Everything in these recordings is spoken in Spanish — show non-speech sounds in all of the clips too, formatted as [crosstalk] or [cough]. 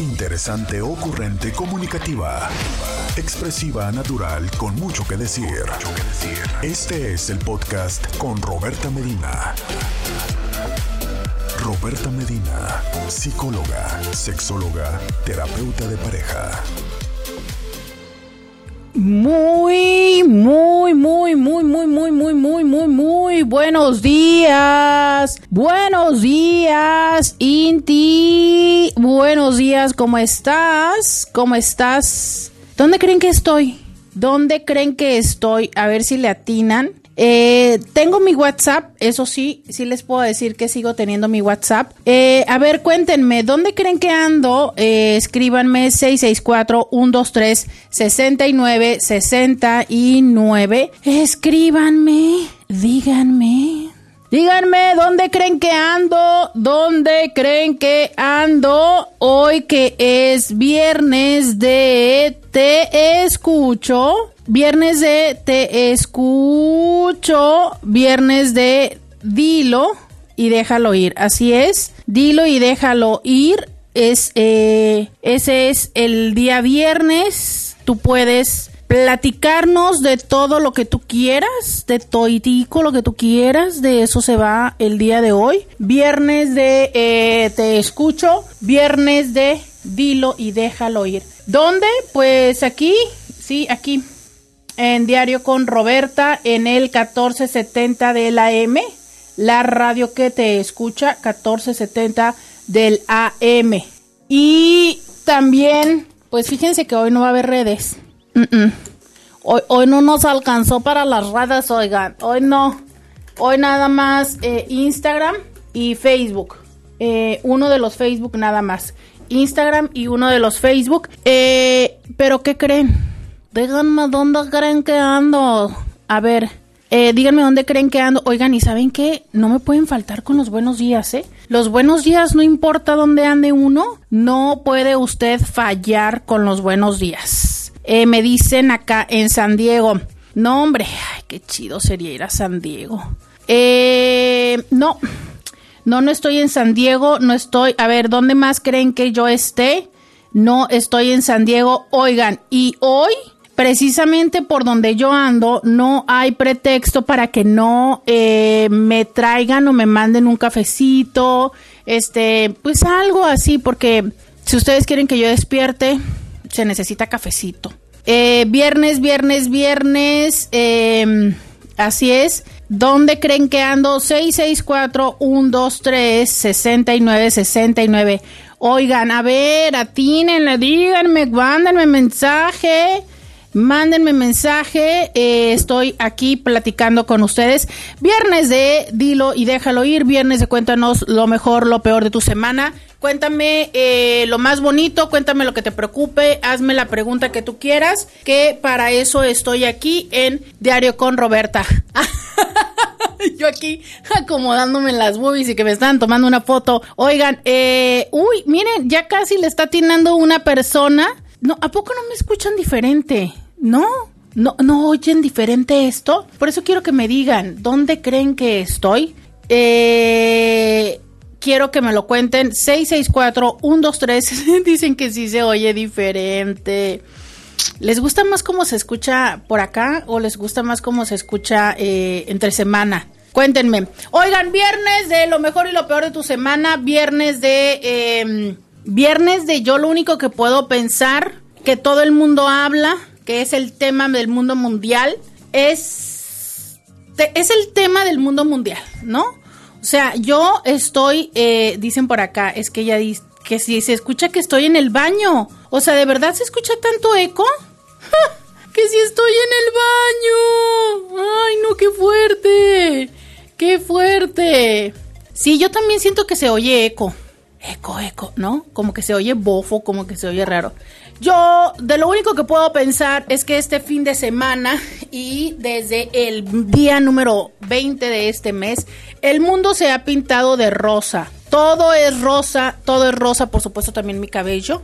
Interesante, ocurrente, comunicativa. Expresiva, natural, con mucho que decir. Este es el podcast con Roberta Medina. Roberta Medina, psicóloga, sexóloga, terapeuta de pareja. Muy, muy, muy, muy, muy, muy, muy, muy, muy, muy buenos días. Buenos días, Inti. Buenos días, ¿cómo estás? ¿Cómo estás? ¿Dónde creen que estoy? ¿Dónde creen que estoy? A ver si le atinan. Eh, tengo mi WhatsApp, eso sí, sí les puedo decir que sigo teniendo mi WhatsApp. Eh, a ver, cuéntenme, ¿dónde creen que ando? Eh, escríbanme 664-123-6969. Escríbanme, díganme. Díganme, ¿dónde creen que ando? ¿Dónde creen que ando? Hoy que es viernes de Te Escucho. Viernes de Te Escucho. Viernes de Dilo y déjalo ir. Así es. Dilo y déjalo ir. Es, eh, ese es el día viernes. Tú puedes platicarnos de todo lo que tú quieras, de toitico lo que tú quieras, de eso se va el día de hoy. Viernes de eh, Te Escucho, viernes de Dilo y déjalo ir. ¿Dónde? Pues aquí, sí, aquí, en Diario con Roberta, en el 1470 de la M, la radio que te escucha, 1470 del AM. Y también, pues fíjense que hoy no va a haber redes. Hoy, hoy, no nos alcanzó para las redes, oigan. Hoy no. Hoy nada más eh, Instagram y Facebook. Eh, uno de los Facebook nada más. Instagram y uno de los Facebook. Eh, Pero ¿qué creen? Díganme dónde creen que ando. A ver, eh, díganme dónde creen que ando. Oigan, ¿y saben qué? No me pueden faltar con los buenos días, ¿eh? Los buenos días, no importa dónde ande uno, no puede usted fallar con los buenos días. Eh, me dicen acá en San Diego. No, hombre, ay, qué chido sería ir a San Diego. Eh, no, no, no estoy en San Diego, no estoy. A ver, ¿dónde más creen que yo esté? No estoy en San Diego. Oigan, y hoy, precisamente por donde yo ando, no hay pretexto para que no eh, me traigan o me manden un cafecito, este, pues algo así, porque si ustedes quieren que yo despierte, se necesita cafecito. Eh, viernes, viernes, viernes. Eh, así es. ¿Dónde creen que ando? 664-123-6969. Oigan, a ver, atínenle, díganme, mándenme mensaje. Mándenme mensaje, eh, estoy aquí platicando con ustedes. Viernes de Dilo y déjalo ir, viernes de Cuéntanos lo mejor, lo peor de tu semana. Cuéntame eh, lo más bonito, cuéntame lo que te preocupe, hazme la pregunta que tú quieras, que para eso estoy aquí en Diario con Roberta. [laughs] Yo aquí acomodándome en las movies y que me están tomando una foto. Oigan, eh, uy, miren, ya casi le está atinando una persona. No, ¿a poco no me escuchan diferente? ¿No? ¿No, no oyen diferente esto? Por eso quiero que me digan, ¿dónde creen que estoy? Eh quiero que me lo cuenten. 664-123. [laughs] Dicen que sí se oye diferente. ¿Les gusta más cómo se escucha por acá o les gusta más cómo se escucha eh, entre semana? Cuéntenme. Oigan, viernes de lo mejor y lo peor de tu semana. Viernes de. Eh, viernes de yo lo único que puedo pensar que todo el mundo habla, que es el tema del mundo mundial, es. Es el tema del mundo mundial, ¿no? O sea, yo estoy, eh, dicen por acá, es que ella dice que si se escucha que estoy en el baño. O sea, ¿de verdad se escucha tanto eco? que si estoy en el baño. Ay, no, qué fuerte. Qué fuerte. Sí, yo también siento que se oye eco. Eco, eco, ¿no? Como que se oye bofo, como que se oye raro. Yo de lo único que puedo pensar es que este fin de semana y desde el día número 20 de este mes, el mundo se ha pintado de rosa. Todo es rosa, todo es rosa, por supuesto también mi cabello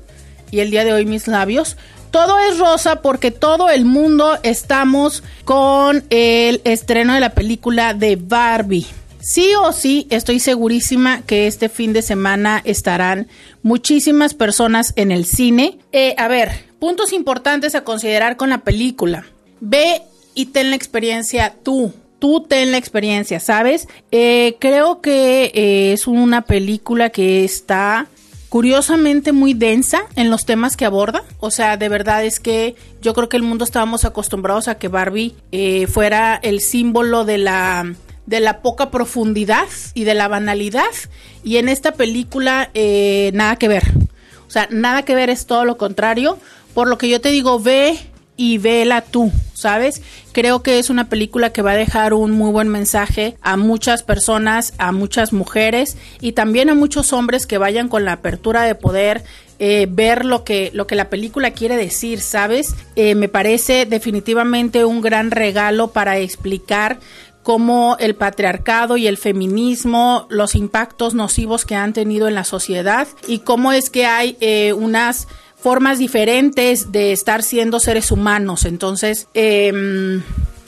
y el día de hoy mis labios. Todo es rosa porque todo el mundo estamos con el estreno de la película de Barbie. Sí o sí, estoy segurísima que este fin de semana estarán muchísimas personas en el cine. Eh, a ver, puntos importantes a considerar con la película. Ve y ten la experiencia tú. Tú ten la experiencia, ¿sabes? Eh, creo que eh, es una película que está curiosamente muy densa en los temas que aborda. O sea, de verdad es que yo creo que el mundo estábamos acostumbrados a que Barbie fuera el símbolo de la de la poca profundidad y de la banalidad. Y en esta película, eh, nada que ver. O sea, nada que ver es todo lo contrario. Por lo que yo te digo, ve y vela tú, ¿sabes? Creo que es una película que va a dejar un muy buen mensaje a muchas personas, a muchas mujeres y también a muchos hombres que vayan con la apertura de poder eh, ver lo que, lo que la película quiere decir, ¿sabes? Eh, me parece definitivamente un gran regalo para explicar cómo el patriarcado y el feminismo, los impactos nocivos que han tenido en la sociedad y cómo es que hay eh, unas formas diferentes de estar siendo seres humanos. Entonces, em,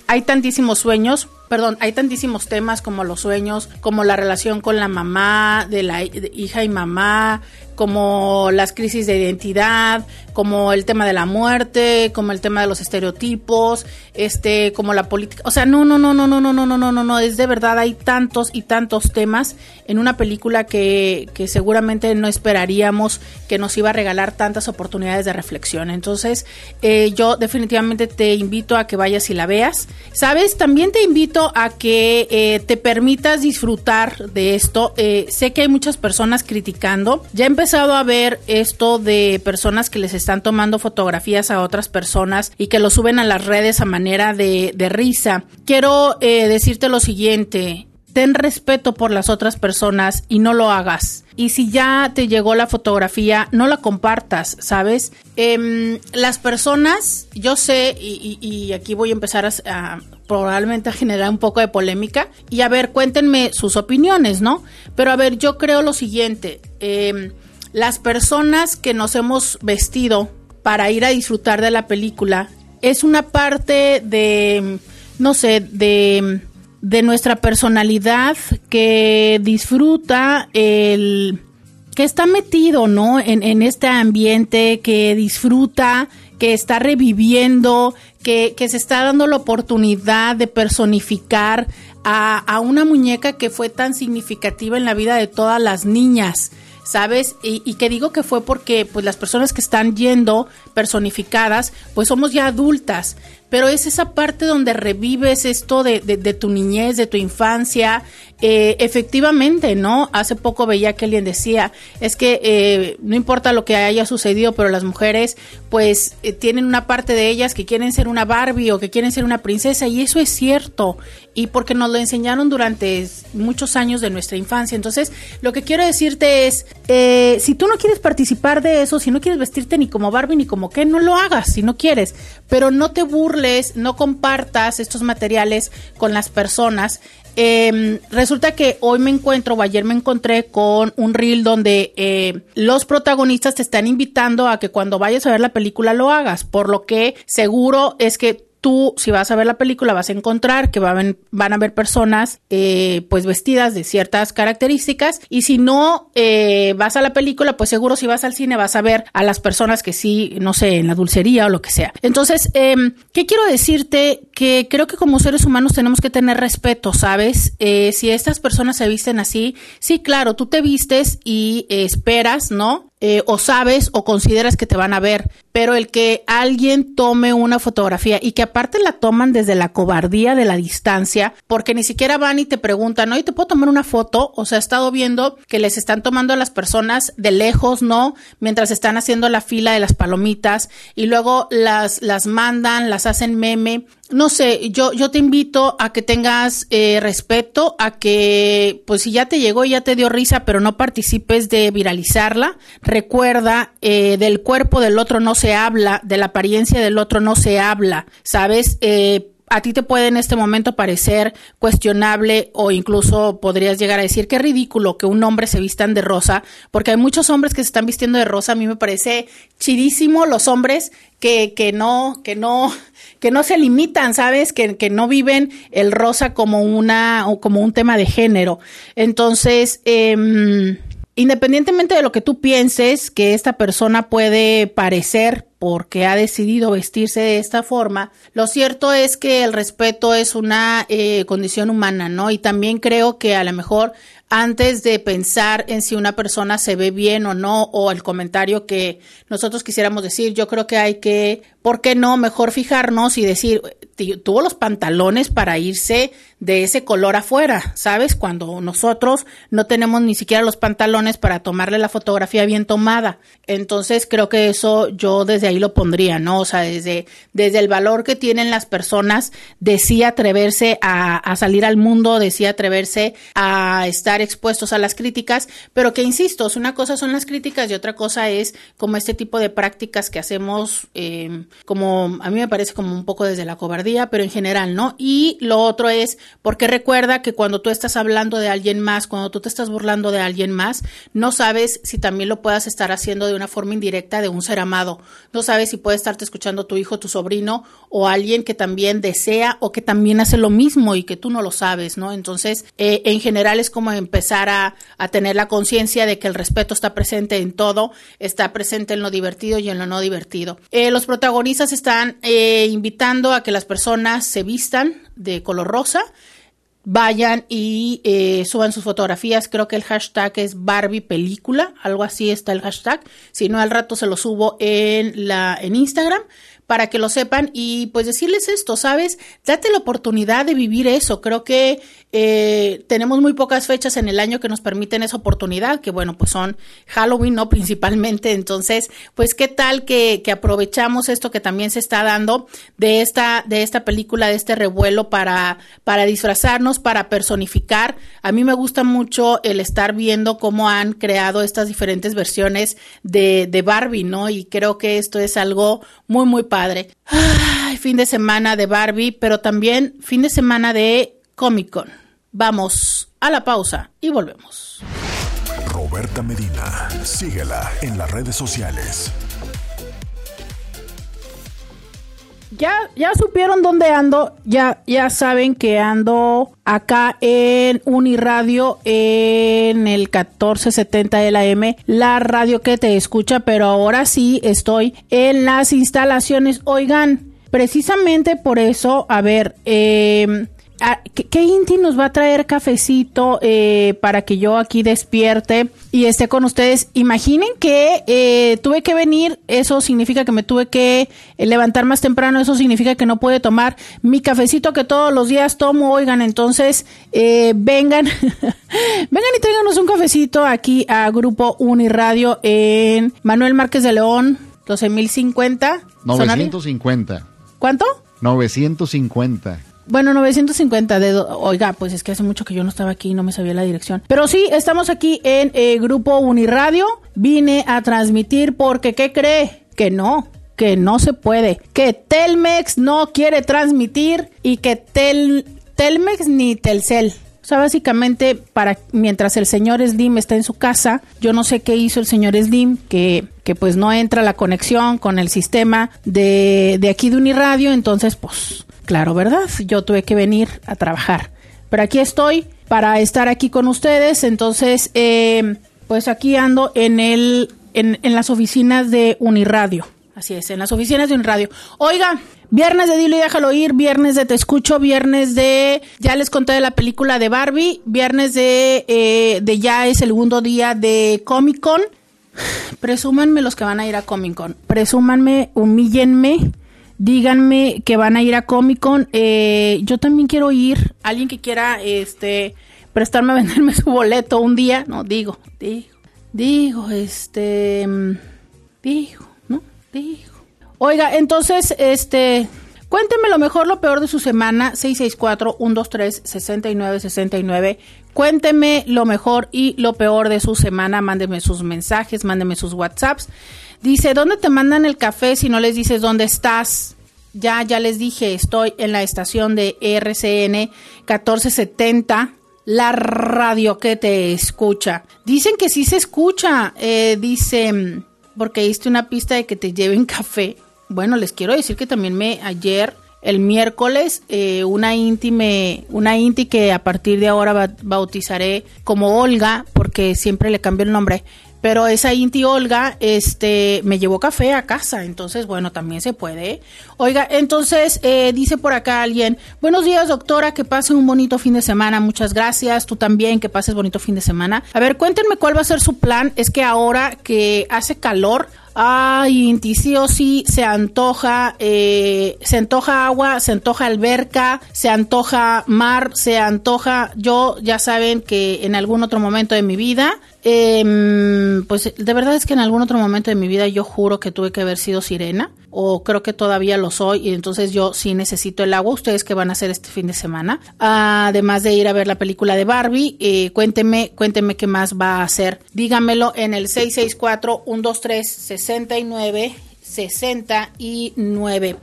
hay tantísimos sueños, perdón, hay tantísimos temas como los sueños, como la relación con la mamá, de la hija y mamá, como las crisis de identidad, como el tema de la muerte, como el tema de los estereotipos, este, como la política. O sea, no, no, no, no, no, no, no, no, no, no, no, es de verdad, hay tantos y tantos temas en una película que, que seguramente no esperaríamos que nos iba a regalar tantas oportunidades de reflexión. Entonces, eh, yo definitivamente te invito a que vayas y la veas. ¿Sabes? También te invito a que eh, te permitas disfrutar de esto. Eh, sé que hay muchas personas criticando. Ya empecé empezado a ver esto de personas que les están tomando fotografías a otras personas y que lo suben a las redes a manera de, risa. Quiero eh, decirte lo siguiente. Ten respeto por las otras personas y no lo hagas. Y si ya te llegó la fotografía, no la compartas, ¿sabes? Em, las personas, yo sé, y, aquí voy a empezar a, probablemente a generar un poco de polémica. Y a ver, cuéntenme sus opiniones, ¿no? Pero a ver, yo creo lo siguiente. Eh, las personas que nos hemos vestido para ir a disfrutar de la película es una parte de, no sé, de, de nuestra personalidad que disfruta el que está metido, ¿no? En, en, este ambiente, que disfruta, que está reviviendo, que, que, se está dando la oportunidad de personificar a, a una muñeca que fue tan significativa en la vida de todas las niñas. ¿Sabes? Y, que digo que fue porque pues las personas que están yendo personificadas, pues somos ya adultas, pero es esa parte donde revives esto de, de, tu niñez, de tu infancia. Eh, efectivamente, ¿no? Hace poco veía que alguien decía, es que eh, no importa lo que haya sucedido, pero las mujeres pues eh, tienen una parte de ellas que quieren ser una Barbie o que quieren ser una princesa y eso es cierto y porque nos lo enseñaron durante muchos años de nuestra infancia. Entonces, lo que quiero decirte es, si tú no quieres participar de eso, si no quieres vestirte ni como Barbie ni como Ken, no lo hagas si no quieres, pero no te burles no compartas estos materiales con las personas. Em, resulta que hoy me encuentro o ayer me encontré con un reel donde eh, los protagonistas te están invitando a que cuando vayas a ver la película lo hagas, por lo que seguro es que tú, si vas a ver la película, vas a encontrar que van, van a haber personas eh, pues vestidas de ciertas características y si no eh, vas a la película, pues seguro si vas al cine vas a ver a las personas que sí, no sé, en la dulcería o lo que sea. Entonces, eh, ¿qué quiero decirte? Que creo que como seres humanos tenemos que tener respeto, ¿sabes? Eh, si estas personas se visten así, sí, claro, tú te vistes y esperas, ¿no? Eh, o sabes o consideras que te van a ver, pero el que alguien tome una fotografía y que aparte la toman desde la cobardía de la distancia, porque ni siquiera van y te preguntan, oye, ¿te puedo tomar una foto? O sea, he estado viendo que les están tomando a las personas de lejos, ¿no? Mientras están haciendo la fila de las palomitas y luego las, las mandan, las hacen meme no sé, yo, yo te invito a que tengas eh, respeto, a que, pues si ya te llegó y ya te dio risa, pero no participes de viralizarla. Recuerda, eh, del cuerpo del otro no se habla, de la apariencia del otro no se habla, ¿sabes? Eh, a ti te puede en este momento parecer cuestionable o incluso podrías llegar a decir que ridículo que un hombre se vistan de rosa, porque hay muchos hombres que se están vistiendo de rosa. A mí me parece chidísimo los hombres que, que no, que no, que no se limitan, ¿sabes? Que, que no viven el rosa como una, o como un tema de género. Entonces, eh, independientemente de lo que tú pienses que esta persona puede parecer porque ha decidido vestirse de esta forma, lo cierto es que el respeto es una eh, condición humana, ¿no? Y también creo que a lo mejor antes de pensar en si una persona se ve bien o no, o el comentario que nosotros quisiéramos decir, yo creo que hay que, ¿por qué no? Mejor fijarnos y decir, tuvo los pantalones para irse de ese color afuera, ¿sabes? Cuando nosotros no tenemos ni siquiera los pantalones para tomarle la fotografía bien tomada. Entonces creo que eso yo desde ahí lo pondría, ¿no? O sea, desde, desde el valor que tienen las personas de sí atreverse a, a salir al mundo, de sí atreverse a estar expuestos a las críticas, pero que insisto, una cosa son las críticas y otra cosa es como este tipo de prácticas que hacemos, eh, como a mí me parece como un poco desde la cobardía, pero en general, ¿no? Y lo otro es porque recuerda que cuando tú estás hablando de alguien más, cuando tú te estás burlando de alguien más, no sabes si también lo puedas estar haciendo de una forma indirecta de un ser amado. No sabes si puede estarte escuchando tu hijo, tu sobrino o alguien que también desea o que también hace lo mismo y que tú no lo sabes, ¿no? Entonces, eh, en general es como empezar a, a tener la conciencia de que el respeto está presente en todo, está presente en lo divertido y en lo no divertido. Eh, los protagonistas están eh, invitando a que las personas se vistan de color rosa vayan y eh, suban sus fotografías. Creo que el hashtag es Barbie película, algo así está el hashtag. Si no, al rato se lo subo en la en Instagram para que lo sepan y pues decirles esto, ¿sabes? Date la oportunidad de vivir eso. Creo que eh, tenemos muy pocas fechas en el año que nos permiten esa oportunidad, que bueno, pues son Halloween, ¿no? [laughs] Principalmente. Entonces, pues qué tal que, que aprovechamos esto que también se está dando de esta, de esta película, de este revuelo para, para disfrazarnos, para personificar. A mí me gusta mucho el estar viendo cómo han creado estas diferentes versiones de, de Barbie, ¿no? Y creo que esto es algo muy, muy padre. Ay, fin de semana de Barbie, pero también fin de semana de Comic Con. Vamos a la pausa y volvemos. Roberta Medina, síguela en las redes sociales. Ya, ya supieron dónde ando, ya, ya saben que ando acá en Uniradio en el 1470 de la M, la radio que te escucha, pero ahora sí estoy en las instalaciones. Oigan, precisamente por eso, a ver, eh, Ah, ¿Qué, Inti nos va a traer cafecito eh, para que yo aquí despierte y esté con ustedes? Imaginen que eh, tuve que venir, eso significa que me tuve que eh, levantar más temprano, eso significa que no puede tomar mi cafecito que todos los días tomo. Oigan, entonces vengan, [laughs] vengan y tráiganos un cafecito aquí a Grupo Uniradio en Manuel Márquez de León, 12050. 950. ¿Cuánto? 950. Bueno, 950 de... Oiga, pues es que hace mucho que yo no estaba aquí y no me sabía la dirección. Pero sí, estamos aquí en eh, Grupo Uniradio. Vine a transmitir porque, ¿qué cree? Que no, que no se puede. Que Telmex no quiere transmitir y que Tel, Telmex ni Telcel. O sea, básicamente, para mientras el señor Slim está en su casa, yo no sé qué hizo el señor Slim, que, que pues no entra la conexión con el sistema de, de aquí de Uniradio, entonces pues Claro, ¿verdad? Yo tuve que venir a trabajar. Pero aquí estoy para estar aquí con ustedes. Entonces, eh, pues aquí ando en, el, en, en las oficinas de Uniradio. Así es, en las oficinas de Uniradio. Oiga, Viernes de Dilo y déjalo ir, viernes de Te escucho, viernes de ya les conté de la película de Barbie, viernes de, eh, de ya es el segundo día de Comic Con. [sighs] Presúmanme los que van a ir a Comic Con, presúmanme, humíllenme, díganme que van a ir a Comic Con. Eh, yo también quiero ir. Alguien que quiera este prestarme a venderme [laughs] su boleto un día. No, digo, digo, digo, este. Digo, ¿no? Digo. Oiga, entonces, este. Cuénteme lo mejor, lo peor de su semana, 664-123-6969. Cuénteme lo mejor y lo peor de su semana. Mándeme sus mensajes, mándeme sus WhatsApps. Dice, ¿dónde te mandan el café si no les dices dónde estás? Ya, ya les dije, estoy en la estación de RCN 1470, la radio que te escucha. Dicen que sí se escucha, eh, dice, porque diste una pista de que te lleven café. Bueno, les quiero decir que también me ayer el miércoles eh, una íntime, una inti que a partir de ahora bautizaré como Olga, porque siempre le cambio el nombre, pero esa Inti Olga este me llevó café a casa, entonces bueno, también se puede. Oiga, entonces eh, dice por acá alguien, buenos días doctora, que pase un bonito fin de semana, muchas gracias, tú también, que pases bonito fin de semana. A ver, cuéntenme cuál va a ser su plan, es que ahora que hace calor, Ay, Inti, sí o sí se antoja, eh, se antoja agua, se antoja alberca, se antoja mar, se antoja, yo ya saben que en algún otro momento de mi vida eh, pues de verdad es que en algún otro momento de mi vida yo juro que tuve que haber sido sirena o creo que todavía lo soy y entonces yo sí necesito el agua. ¿Ustedes qué van a hacer este fin de semana? Además de ir a ver la película de Barbie, eh, cuénteme, cuénteme qué más va a hacer. Dígamelo en el 664-123-69 69.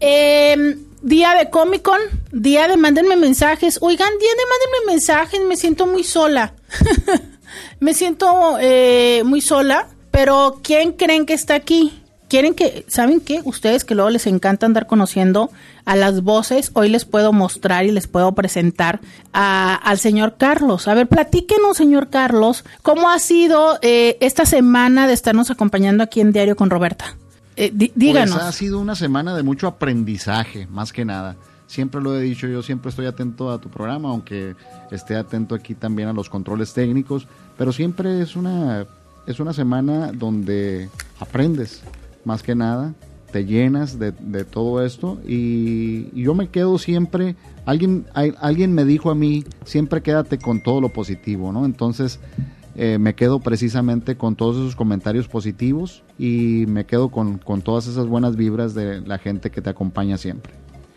Eh, día de Comic Con, día de mándenme mensajes. Oigan, día de mándenme mensajes, me siento muy sola. [laughs] Me siento eh, muy sola, pero ¿quién creen que está aquí? ¿Quieren que, saben qué? Ustedes que luego les encanta andar conociendo a las voces, hoy les puedo mostrar y les puedo presentar al señor Carlos. A ver, platíquenos, señor Carlos, ¿cómo ha sido eh, esta semana de estarnos acompañando aquí en Diario con Roberta? Eh, díganos. Pues ha sido una semana de mucho aprendizaje, más que nada siempre lo he dicho, yo siempre estoy atento a tu programa, aunque esté atento aquí también a los controles técnicos, pero siempre es una, es una semana donde aprendes, más que nada, te llenas de, todo esto y, yo me quedo siempre, alguien, alguien me dijo a mí, siempre quédate con todo lo positivo, ¿no? Entonces... Eh, me quedo precisamente con todos esos comentarios positivos y me quedo con, con todas esas buenas vibras de la gente que te acompaña siempre.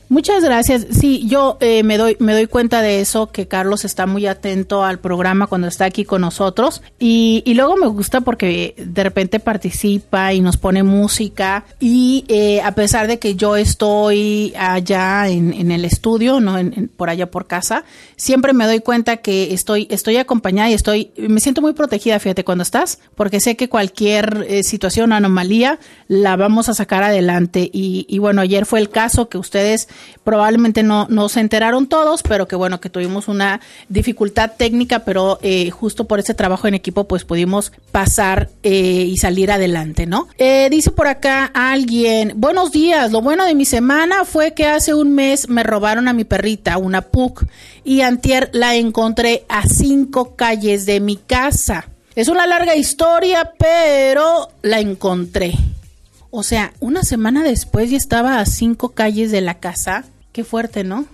Muchas gracias. Sí, yo eh, me doy me doy cuenta de eso que Carlos está muy atento al programa cuando está aquí con nosotros y, y luego me gusta porque de repente participa y nos pone música y eh, a pesar de que yo estoy allá en, en el estudio, no en, por allá por casa, siempre me doy cuenta que estoy estoy acompañada y estoy me siento muy protegida. Fíjate cuando estás porque sé que cualquier eh, situación anomalía la vamos a sacar adelante y, y bueno ayer fue el caso que ustedes probablemente no, no se enteraron todos, pero que bueno, que tuvimos una dificultad técnica, pero eh, justo por ese trabajo en equipo, pues pudimos pasar eh, y salir adelante, ¿no? Eh, dice por acá alguien, buenos días, lo bueno de mi semana fue que hace un mes me robaron a mi perrita, una pug, y antier la encontré a cinco calles de mi casa. Es una larga historia, pero la encontré. O sea, una semana después ya estaba a cinco calles de la casa. Qué fuerte, ¿no?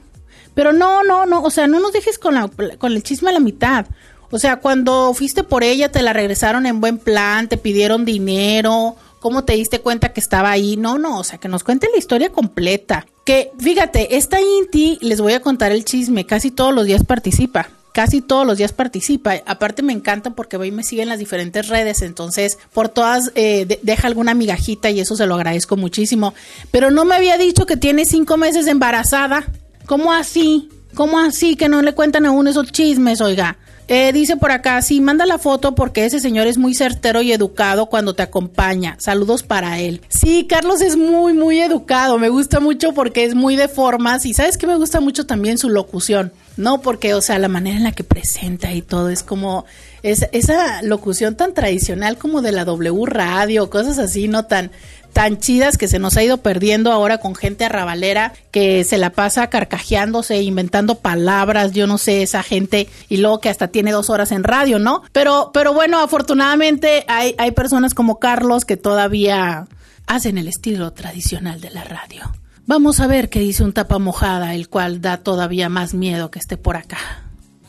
Pero no, no, no, o sea, no nos dejes con, la, con el chisme a la mitad. O sea, cuando fuiste por ella, te la regresaron en buen plan, te pidieron dinero, ¿cómo te diste cuenta que estaba ahí? No, no, o sea, que nos cuente la historia completa. Que, fíjate, esta Inti, les voy a contar el chisme, casi todos los días participa casi todos los días participa. Aparte me encanta porque hoy me sigue en las diferentes redes, entonces por todas eh, deja alguna migajita y eso se lo agradezco muchísimo. Pero no me había dicho que tiene cinco meses embarazada. ¿Cómo así? ¿Cómo así que no le cuentan a uno esos chismes, oiga? Eh, dice por acá, sí, manda la foto porque ese señor es muy certero y educado cuando te acompaña. Saludos para él. Sí, Carlos es muy, muy educado. Me gusta mucho porque es muy de formas y sabes que me gusta mucho también su locución. No, porque, o sea, la manera en la que presenta y todo es como es, esa locución tan tradicional como de la W radio, cosas así, no tan tan chidas que se nos ha ido perdiendo ahora con gente arrabalera que se la pasa carcajeándose, inventando palabras, yo no sé, esa gente, y luego que hasta tiene dos horas en radio, ¿no? Pero, pero bueno, afortunadamente hay, hay personas como Carlos que todavía hacen el estilo tradicional de la radio. Vamos a ver qué dice un tapa mojada, el cual da todavía más miedo que esté por acá.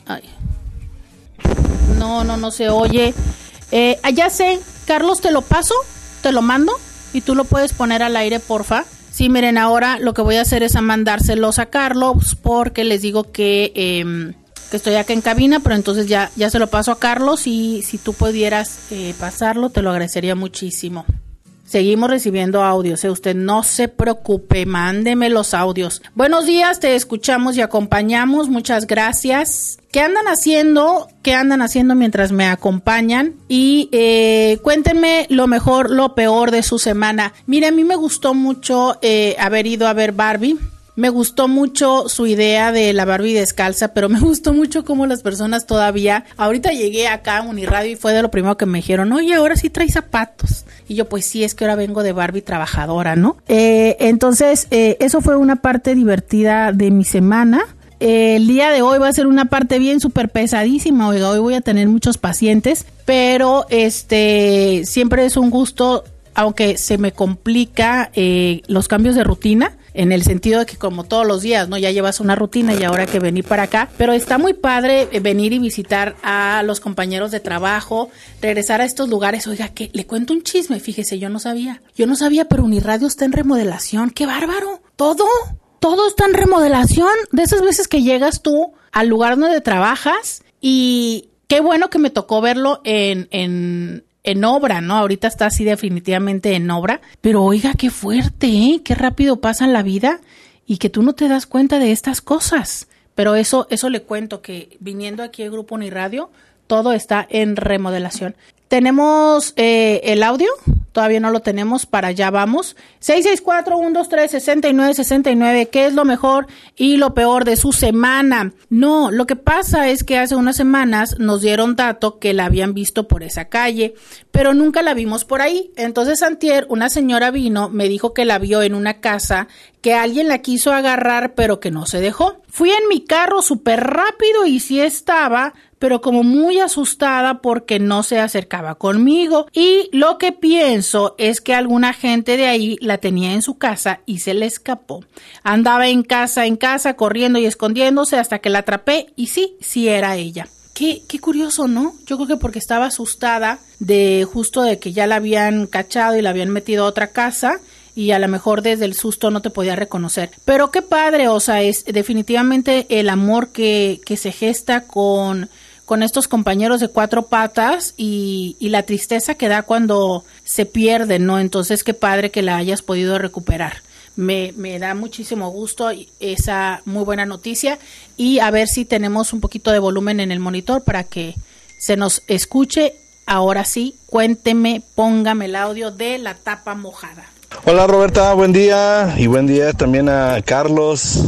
Ay. No, no, no se oye. Eh, allá sé, Carlos, te lo paso, te lo mando y tú lo puedes poner al aire, porfa. Sí, miren, ahora lo que voy a hacer es a mandárselos a Carlos porque les digo que, em, que estoy acá en cabina, pero entonces ya, ya se lo paso a Carlos y si tú pudieras eh, pasarlo, te lo agradecería muchísimo. Seguimos recibiendo audios, ¿eh? usted no se preocupe, mándeme los audios. Buenos días, te escuchamos y acompañamos, muchas gracias. ¿Qué andan haciendo? ¿Qué andan haciendo mientras me acompañan? Y eh, cuéntenme lo mejor, lo peor de su semana. Mire, a mí me gustó mucho eh, haber ido a ver Barbie. Me gustó mucho su idea de la Barbie descalza, pero me [laughs] gustó mucho cómo las personas todavía. Ahorita llegué acá a Uniradio y fue de lo primero que me dijeron, oye, ahora sí trae zapatos. Y yo, pues sí, es que ahora vengo de Barbie trabajadora, ¿no? Eh, entonces, eh, eso fue una parte divertida de mi semana. Eh, el día de hoy va a ser una parte bien súper pesadísima. Oiga, hoy voy a tener muchos pacientes, pero este siempre es un gusto, aunque se me complica los cambios de rutina en el sentido de que como todos los días, ¿no? Ya llevas una rutina y ahora que venir para acá, pero está muy padre eh, venir y visitar a los compañeros de trabajo, regresar a estos lugares, oiga, que le cuento un chisme, fíjese, yo no sabía, yo no sabía, pero Uniradio está en remodelación, qué bárbaro, todo, todo está en remodelación, de esas veces que llegas tú al lugar donde trabajas y qué bueno que me tocó verlo en, en, en obra, ¿no? Ahorita está así definitivamente en obra, pero oiga, qué fuerte, ¿eh? Qué rápido pasa la vida y que tú no te das cuenta de estas cosas. Pero eso, eso le cuento que viniendo aquí al Grupo Uniradio, todo está en remodelación. Tenemos eh, el audio, todavía no lo tenemos, para allá vamos. 664-123-6969, ¿qué es lo mejor y lo peor de su semana? No, lo que pasa es que hace unas semanas nos dieron dato que la habían visto por esa calle, pero nunca la vimos por ahí. Entonces, Antier, una señora vino, me dijo que la vio en una casa, que alguien la quiso agarrar, pero que no se dejó. Fui en mi carro súper rápido y sí estaba, pero como muy asustada porque no se acercaba conmigo y lo que pienso es que alguna gente de ahí la tenía en su casa y se le escapó. Andaba en casa en casa corriendo y escondiéndose hasta que la atrapé y sí, sí era ella. Qué, qué, curioso, ¿no? Yo creo que porque estaba asustada de justo de que ya la habían cachado y la habían metido a otra casa y a lo mejor desde el susto no te podía reconocer. Pero qué padre, o sea, es definitivamente el amor que, que se gesta con con estos compañeros de cuatro patas y, la tristeza que da cuando se pierden, ¿no? Entonces, qué padre que la hayas podido recuperar. Me, me, da muchísimo gusto esa muy buena noticia y a ver si tenemos un poquito de volumen en el monitor para que se nos escuche. Ahora sí, cuénteme, póngame el audio de la tapa mojada. Hola Roberta, buen día y buen día también a Carlos.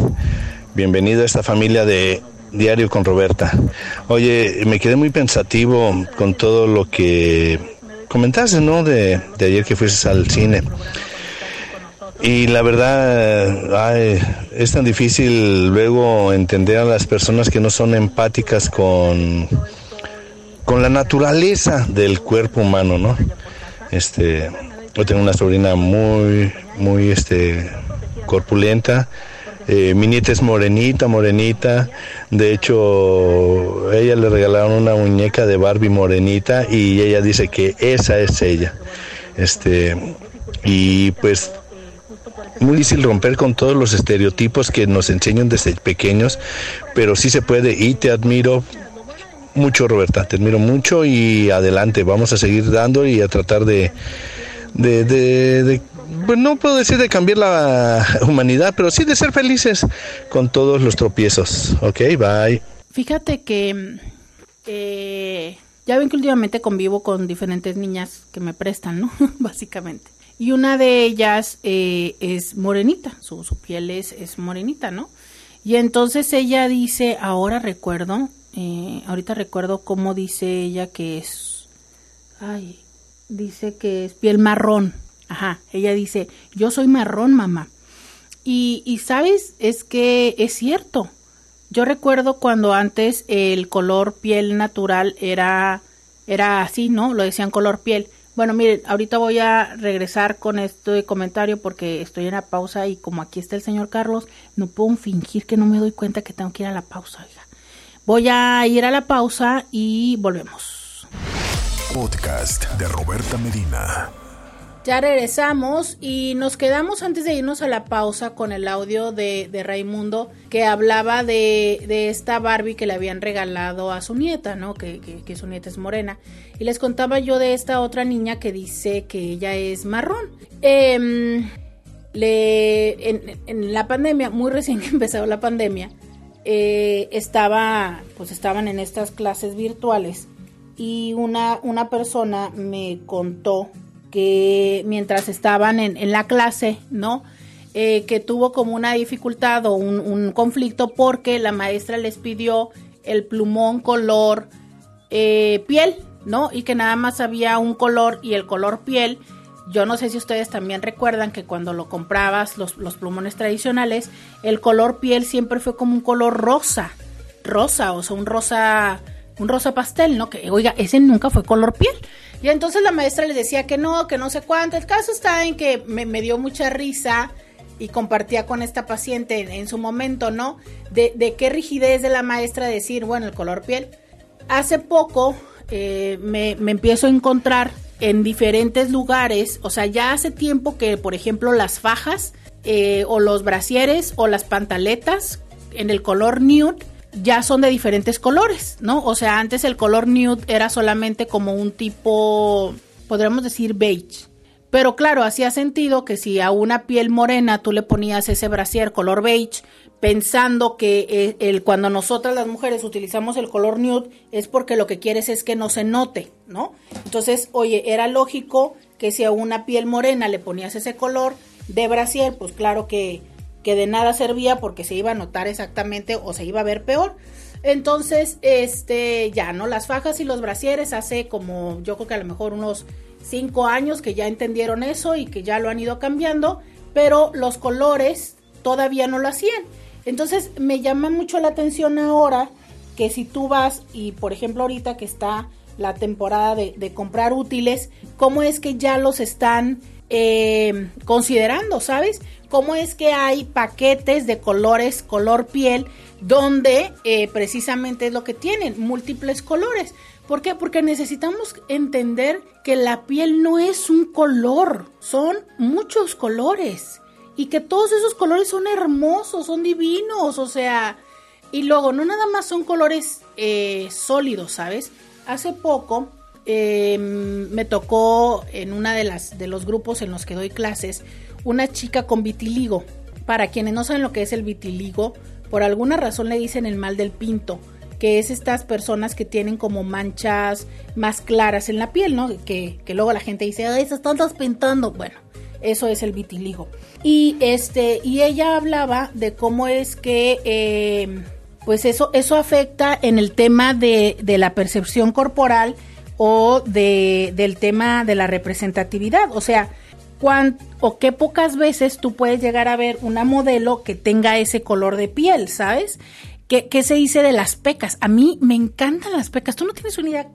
Bienvenido a esta familia de Diario con Roberta. Oye, me quedé muy pensativo con todo lo que comentaste, ¿no? De, ayer que fuiste al cine. Y la verdad, es tan difícil luego entender a las personas que no son empáticas con, con la naturaleza del cuerpo humano, ¿no? Este, yo tengo una sobrina muy, muy, este, corpulenta eh, mi nieta es morenita, morenita. De hecho, ella le regalaron una muñeca de Barbie morenita y ella dice que esa es ella. Este, y pues muy difícil romper con todos los estereotipos que nos enseñan desde pequeños, pero sí se puede y te admiro mucho Roberta, te admiro mucho y adelante, vamos a seguir dando y a tratar de, de, de no puedo decir de cambiar la humanidad, pero sí de ser felices con todos los tropiezos. Ok, bye. Fíjate que eh, ya ven que últimamente convivo con diferentes niñas que me prestan, ¿no? [laughs] Básicamente. Y una de ellas eh, es morenita, su, piel es, es, morenita, ¿no? Y entonces ella dice, ahora recuerdo, eh, ahorita recuerdo cómo dice ella que es, ay, dice que es piel marrón, Ajá, ella dice, yo soy marrón, mamá. Y, y sabes, es que es cierto. Yo recuerdo cuando antes el color piel natural era, era así, ¿no? Lo decían color piel. Bueno, miren, ahorita voy a regresar con este comentario porque estoy en la pausa y como aquí está el señor Carlos, no puedo fingir que no me doy cuenta que tengo que ir a la pausa. Oiga. Voy a ir a la pausa y volvemos. Podcast de Roberta Medina. Ya regresamos y nos quedamos antes de irnos a la pausa con el audio de, Raimundo que hablaba de, esta Barbie que le habían regalado a su nieta, ¿no? Que, su nieta es morena. Y les contaba yo de esta otra niña que dice que ella es marrón. Eh, le, en, en, la pandemia, muy recién [laughs] que empezó la pandemia, eh, estaba, pues estaban en estas clases virtuales y una, una persona me contó que mientras estaban en, la clase, ¿no? Eh, que tuvo como una dificultad o un, un, conflicto porque la maestra les pidió el plumón color eh, piel, ¿no? Y que nada más había un color y el color piel. Yo no sé si ustedes también recuerdan que cuando lo comprabas, los, los plumones tradicionales, el color piel siempre fue como un color rosa, rosa, o sea, un rosa, un rosa pastel, ¿no? Que, oiga, ese nunca fue color piel. Y entonces la maestra les decía que no, que no sé cuánto. El caso está en que me, me dio mucha risa y compartía con esta paciente en, su momento, ¿no? De, de, qué rigidez de la maestra decir, bueno, el color piel. Hace poco eh, me, me, empiezo a encontrar en diferentes lugares, o sea, ya hace tiempo que, por ejemplo, las fajas eh, o los brasieres o las pantaletas en el color nude ya son de diferentes colores, ¿no? O sea, antes el color nude era solamente como un tipo, podríamos decir beige. Pero claro, hacía sentido que si a una piel morena tú le ponías ese brasier color beige, pensando que el, cuando nosotras las mujeres utilizamos el color nude es porque lo que quieres es que no se note, ¿no? Entonces, oye, era lógico que si a una piel morena le ponías ese color de brasier, pues claro que que de nada servía porque se iba a notar exactamente o se iba a ver peor. Entonces, este, ya, ¿no? Las fajas y los brasieres hace como, yo creo que a lo mejor unos cinco años que ya entendieron eso y que ya lo han ido cambiando, pero los colores todavía no lo hacían. Entonces, me llama mucho la atención ahora que si tú vas y, por ejemplo, ahorita que está la temporada de, de comprar útiles, cómo es que ya los están eh, considerando, ¿sabes? Cómo es que hay paquetes de colores, color piel, donde eh, precisamente es lo que tienen, múltiples colores. ¿Por qué? Porque necesitamos entender que la piel no es un color, son muchos colores. Y que todos esos colores son hermosos, son divinos, o sea... Y luego, no nada más son colores eh, sólidos, ¿sabes? Hace poco eh, me tocó en una de las de los grupos en los que doy clases una chica con vitiligo. Para quienes no saben lo que es el vitiligo, por alguna razón le dicen el mal del pinto, que es estas personas que tienen como manchas más claras en la piel, ¿no? Que, que luego la gente dice, ay, se están pintando. Bueno, eso es el vitiligo. Y este, y ella hablaba de cómo es que eh, pues eso, eso afecta en el tema de, de la percepción corporal o de, del tema de la representatividad. O sea, cuán, o qué pocas veces tú puedes llegar a ver una modelo que tenga ese color de piel, ¿sabes? ¿Qué, se dice de las pecas? A mí me encantan las pecas. Tú no tienes una idea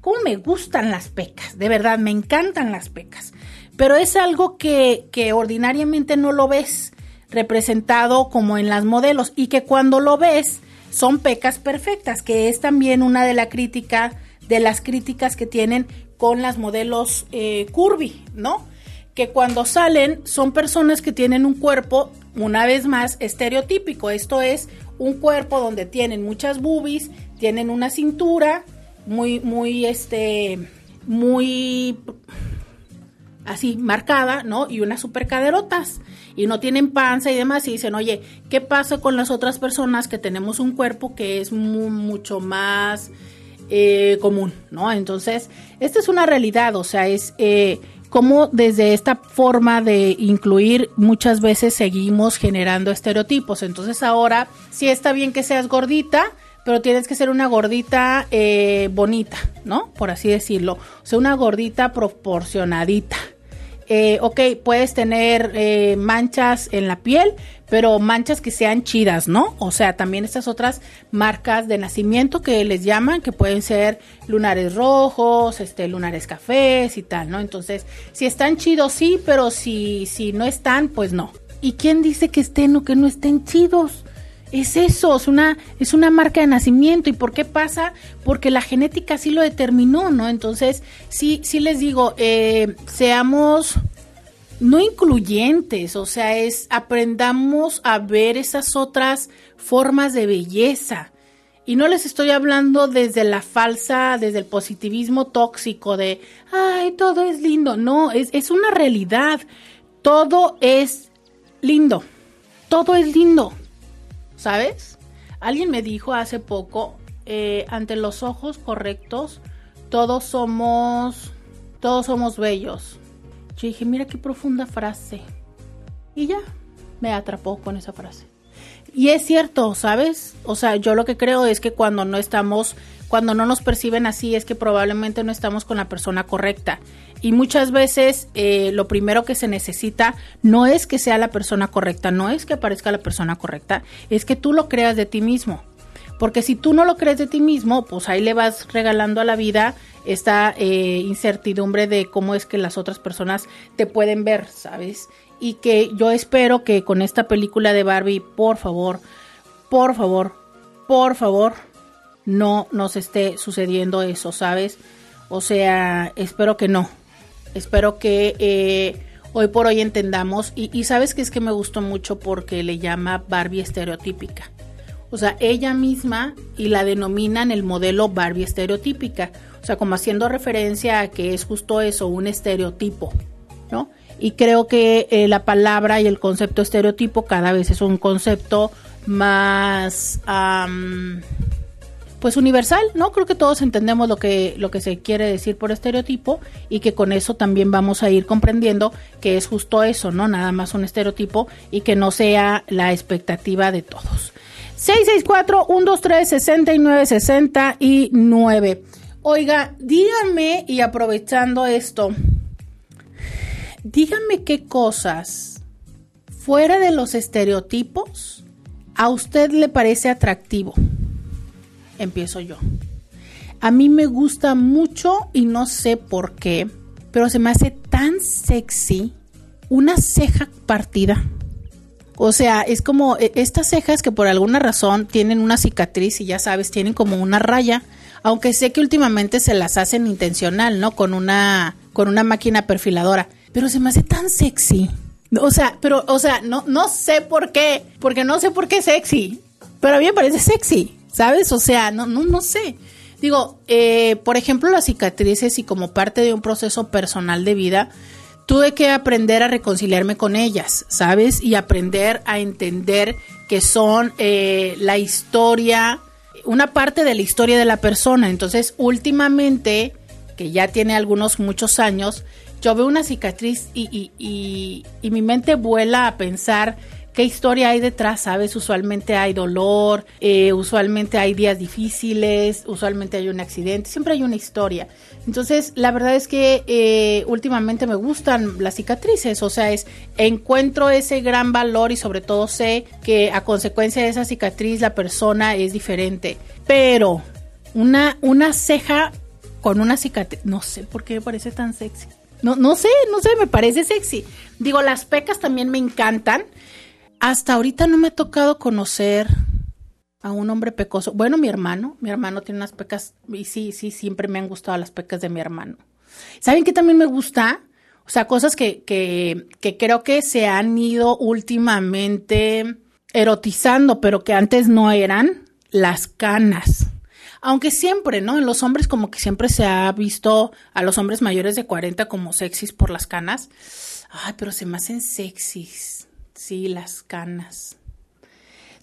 cómo me gustan las pecas. De verdad, me encantan las pecas. Pero es algo que, que ordinariamente no lo ves representado como en las modelos y que cuando lo ves son pecas perfectas, que es también una de la crítica de las críticas que tienen con las modelos eh, curvy, ¿no? Que cuando salen son personas que tienen un cuerpo, una vez más, estereotípico. Esto es un cuerpo donde tienen muchas boobies, tienen una cintura muy, muy, este, muy así marcada, ¿no? Y unas super caderotas y no tienen panza y demás y dicen, oye, ¿qué pasa con las otras personas que tenemos un cuerpo que es mucho más eh, común, ¿no? Entonces, esta es una realidad, o sea, es eh, como desde esta forma de incluir muchas veces seguimos generando estereotipos. Entonces ahora sí está bien que seas gordita, pero tienes que ser una gordita eh, bonita, ¿no? Por así decirlo. O sea, una gordita proporcionadita. Eh, ok, puedes tener eh, manchas en la piel, pero manchas que sean chidas, ¿no? O sea, también estas otras marcas de nacimiento que les llaman, que pueden ser lunares rojos, este, lunares cafés y tal, ¿no? Entonces, si están chidos, sí, pero si, si no están, pues no. ¿Y quién dice que estén o que no estén chidos? Es eso, es una, es una marca de nacimiento. ¿Y por qué pasa? Porque la genética sí lo determinó, ¿no? Entonces, sí, sí les digo, eh, seamos no incluyentes, o sea, es aprendamos a ver esas otras formas de belleza. Y no les estoy hablando desde la falsa, desde el positivismo tóxico de, ay, todo es lindo. No, es, es una realidad. Todo es lindo. Todo es lindo. ¿Sabes? Alguien me dijo hace poco, eh, ante los ojos correctos, todos somos, todos somos bellos. Yo dije, mira qué profunda frase. Y ya, me atrapó con esa frase. Y es cierto, ¿sabes? O sea, yo lo que creo es que cuando no estamos, cuando no nos perciben así, es que probablemente no estamos con la persona correcta. Y muchas veces eh, lo primero que se necesita no es que sea la persona correcta, no es que aparezca la persona correcta, es que tú lo creas de ti mismo. Porque si tú no lo crees de ti mismo, pues ahí le vas regalando a la vida esta eh, incertidumbre de cómo es que las otras personas te pueden ver, ¿sabes? Y que yo espero que con esta película de Barbie, por favor, por favor, por favor, no nos esté sucediendo eso, ¿sabes? O sea, espero que no. Espero que eh, hoy por hoy entendamos. Y, y sabes que es que me gustó mucho porque le llama Barbie estereotípica. O sea, ella misma y la denominan el modelo Barbie estereotípica. O sea, como haciendo referencia a que es justo eso, un estereotipo, ¿no? Y creo que eh, la palabra y el concepto estereotipo cada vez es un concepto más, pues universal, ¿no? Creo que todos entendemos lo que, lo que se quiere decir por estereotipo y que con eso también vamos a ir comprendiendo que es justo eso, ¿no? Nada más un estereotipo y que no sea la expectativa de todos. 664-123-6969. Oiga, díganme, y aprovechando esto, díganme qué cosas fuera de los estereotipos a usted le parece atractivo. Empiezo yo. A mí me gusta mucho y no sé por qué, pero se me hace tan sexy una ceja partida. O sea, es como e, estas cejas que por alguna razón tienen una cicatriz y ya sabes, tienen como una raya aunque sé que últimamente se las hacen intencional, ¿no? Con una, con una máquina perfiladora. Pero se me hace tan sexy. O sea, pero, o sea, no, no sé por qué, porque no sé por qué sexy, pero a mí me parece sexy, ¿sabes? O sea, no, no, no sé. Digo, eh, por ejemplo, las cicatrices y como parte de un proceso personal de vida, tuve que aprender a reconciliarme con ellas, ¿sabes? Y aprender a entender que son eh, la historia una parte de la historia de la persona. Entonces, últimamente, que ya tiene algunos muchos años, yo veo una cicatriz y, y, y, mi mente vuela a pensar qué historia hay detrás, ¿sabes? Usualmente hay dolor, eh, usualmente hay días difíciles, usualmente hay un accidente, siempre hay una historia. Entonces, la verdad es que eh, últimamente me gustan las cicatrices, o sea, es encuentro ese gran valor y sobre todo sé que a consecuencia de esa cicatriz la persona es diferente. Pero una, una ceja con una cicatriz, no sé por qué me parece tan sexy. No, no sé, no sé, me parece sexy. Digo, las pecas también me encantan. Hasta ahorita no me ha tocado conocer a un hombre pecoso. Bueno, mi hermano, mi hermano tiene unas pecas y sí, sí, siempre me han gustado las pecas de mi hermano. ¿Saben qué también me gusta? O sea, cosas que, que, que creo que se han ido últimamente erotizando, pero que antes no eran, las canas. Aunque siempre, ¿no? En los hombres como que siempre se ha visto a los hombres mayores de 40 como sexys por las canas. Ay, pero se me hacen sexys. Sí, las canas.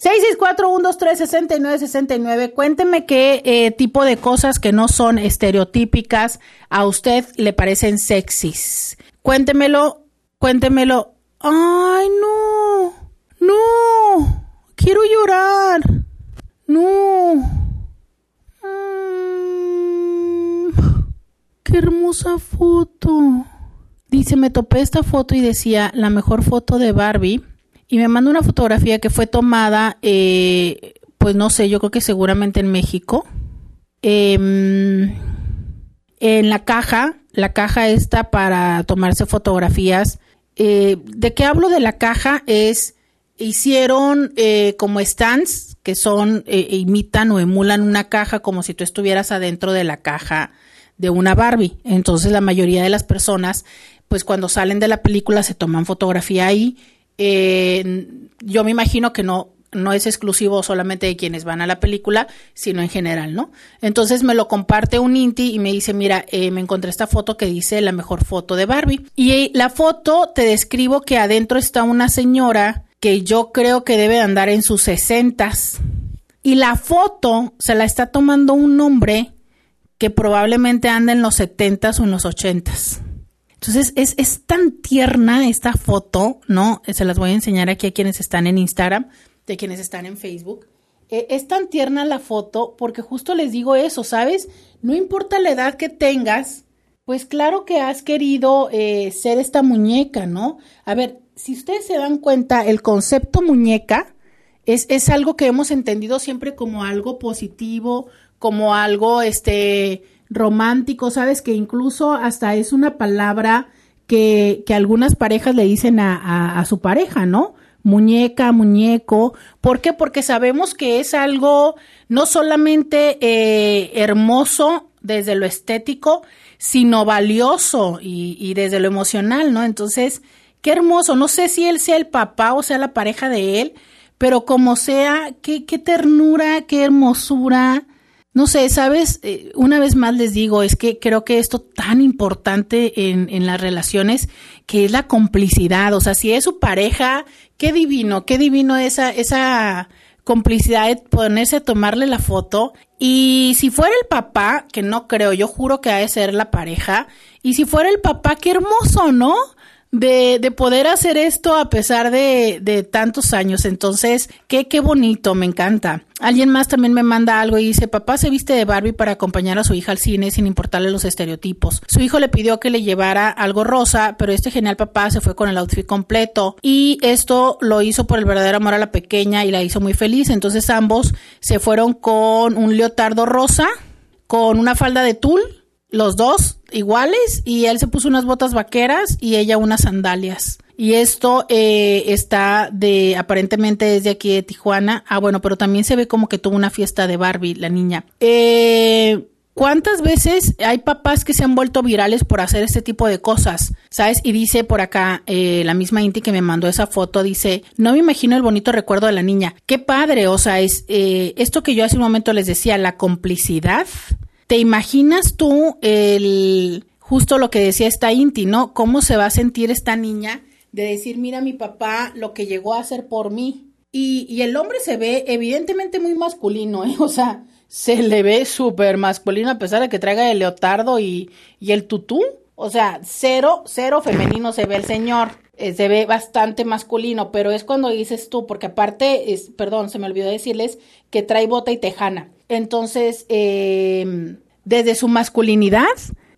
664-123-6969. Cuénteme qué eh, tipo de cosas que no son estereotípicas a usted le parecen sexys. Cuéntemelo, cuéntemelo. Ay, no, no, quiero llorar. No. Qué hermosa foto. Dice, me topé esta foto y decía, la mejor foto de Barbie y me mandó una fotografía que fue tomada, eh, pues no sé, yo creo que seguramente en México. Em, en la caja, la caja está para tomarse fotografías. Eh, ¿De qué hablo de la caja? Es hicieron eh, como stands que son, eh, imitan o emulan una caja como si tú estuvieras adentro de la caja de una Barbie. Entonces la mayoría de las personas, pues cuando salen de la película se toman fotografía ahí. Eh, yo me imagino que no, no es exclusivo solamente de quienes van a la película, sino en general, ¿no? Entonces me lo comparte un Inti y me dice, mira, eh, me encontré esta foto que dice la mejor foto de Barbie. Y la foto te describo que adentro está una señora que yo creo que debe andar en sus sesentas. Y la foto se la está tomando un hombre que probablemente anda en los setentas o en los ochentas. Entonces es, es tan tierna esta foto, ¿no? Se las voy a enseñar aquí a quienes están en Instagram de quienes están en Facebook. Eh, es tan tierna la foto porque justo les digo eso, ¿sabes? No importa la edad que tengas, pues claro que has querido eh, ser esta muñeca, ¿no? A ver, si ustedes se dan cuenta, el concepto muñeca es, es algo que hemos entendido siempre como algo positivo, como algo este romántico, ¿sabes? Que incluso hasta es una palabra que, que algunas parejas le dicen a, a su pareja, ¿no? muñeca, muñeco. ¿Por qué? Porque sabemos que es algo no solamente eh, hermoso desde lo estético, sino valioso y, desde lo emocional, ¿no? Entonces, qué hermoso. No sé si él sea el papá o sea la pareja de él, pero como sea, qué, qué ternura, qué hermosura. No sé, sabes, eh, una vez más les digo, es que creo que esto tan importante en, en las relaciones, que es la complicidad, o sea, si es su pareja qué divino, qué divino esa, esa complicidad de ponerse a tomarle la foto. Y si fuera el papá, que no creo, yo juro que ha de ser la pareja, y si fuera el papá, qué hermoso, ¿no? De, de poder hacer esto a pesar de, de tantos años. Entonces, qué, qué bonito, me encanta. Alguien más también me manda algo y dice, papá se viste de Barbie para acompañar a su hija al cine sin importarle los estereotipos. Su hijo le pidió que le llevara algo rosa, pero este genial papá se fue con el outfit completo y esto lo hizo por el verdadero amor a la pequeña y la hizo muy feliz. Entonces ambos se fueron con un leotardo rosa, con una falda de tul los dos iguales y él se puso unas botas vaqueras y ella unas sandalias. Y esto eh, está de, aparentemente desde aquí de Tijuana. Ah, bueno, pero también se ve como que tuvo una fiesta de Barbie, la niña. Eh, ¿Cuántas veces hay papás que se han vuelto virales por hacer este tipo de cosas? ¿Sabes? Y dice por acá, eh, la misma Inti que me mandó esa foto, dice, no me imagino el bonito recuerdo de la niña. Qué padre, o sea, es esto que yo hace un momento les decía, la complicidad ¿Te imaginas tú el justo lo que decía esta Inti, ¿no? ¿Cómo se va a sentir esta niña de decir, mira mi papá lo que llegó a hacer por mí? Y, y el hombre se ve evidentemente muy masculino, ¿eh? [laughs] O sea, se le ve súper masculino a pesar de que traiga el leotardo y, y el tutú. O sea, cero, cero femenino se ve el señor. Eh, se ve bastante masculino, pero es cuando dices tú, porque aparte, es, perdón, se me olvidó decirles que trae bota y tejana. Entonces, em, desde su masculinidad,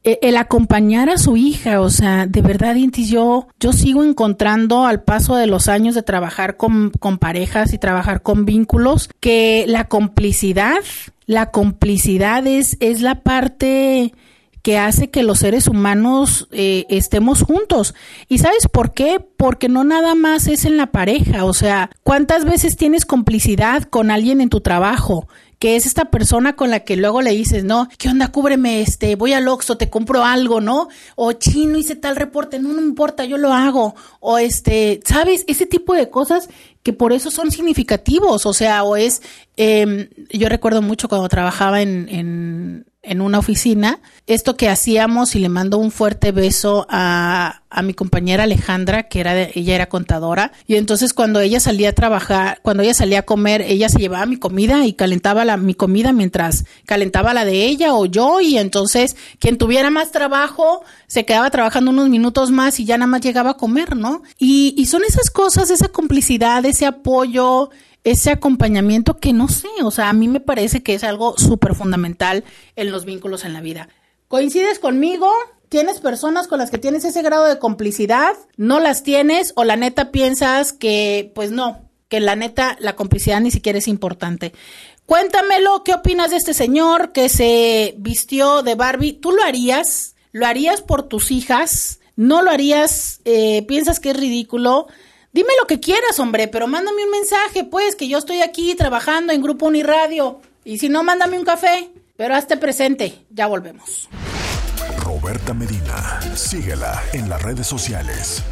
e, el acompañar a su hija, o sea, de verdad, Intis, yo, yo sigo encontrando al paso de los años de trabajar con, con parejas y trabajar con vínculos, que la complicidad, la complicidad es, es la parte que hace que los seres humanos eh, estemos juntos. ¿Y sabes por qué? Porque no nada más es en la pareja, o sea, ¿cuántas veces tienes complicidad con alguien en tu trabajo? Que es esta persona con la que luego le dices, no, ¿qué onda? Cúbreme, este, voy al Oxxo, te compro algo, ¿no? O chino, hice tal reporte, no, no importa, yo lo hago. O este, ¿sabes? Ese tipo de cosas que por eso son significativos, o sea, o es, eh, yo recuerdo mucho cuando trabajaba en, en, en una oficina, esto que hacíamos y le mando un fuerte beso a, a mi compañera Alejandra, que era ella era contadora, y entonces cuando ella salía a trabajar, cuando ella salía a comer, ella se llevaba mi comida y calentaba la, mi comida mientras calentaba la de ella o yo, y entonces quien tuviera más trabajo se quedaba trabajando unos minutos más y ya nada más llegaba a comer, ¿no? Y, y son esas cosas, esa complicidad, ese apoyo, ese acompañamiento que no sé, o sea, a mí me parece que es algo súper fundamental en los vínculos en la vida. ¿Coincides conmigo? ¿Tienes personas con las que tienes ese grado de complicidad? ¿No las tienes? ¿O la neta piensas que, pues no, que la neta la complicidad ni siquiera es importante? Cuéntamelo, ¿qué opinas de este señor que se vistió de Barbie? ¿Tú lo harías? ¿Lo harías por tus hijas? ¿No lo harías? Eh, ¿Piensas que es ridículo? Dime lo que quieras, hombre, pero mándame un mensaje, pues, que yo estoy aquí trabajando en Grupo Uniradio. Y si no, mándame un café. Pero hazte presente. Ya volvemos. Roberta Medina. Síguela en las redes sociales.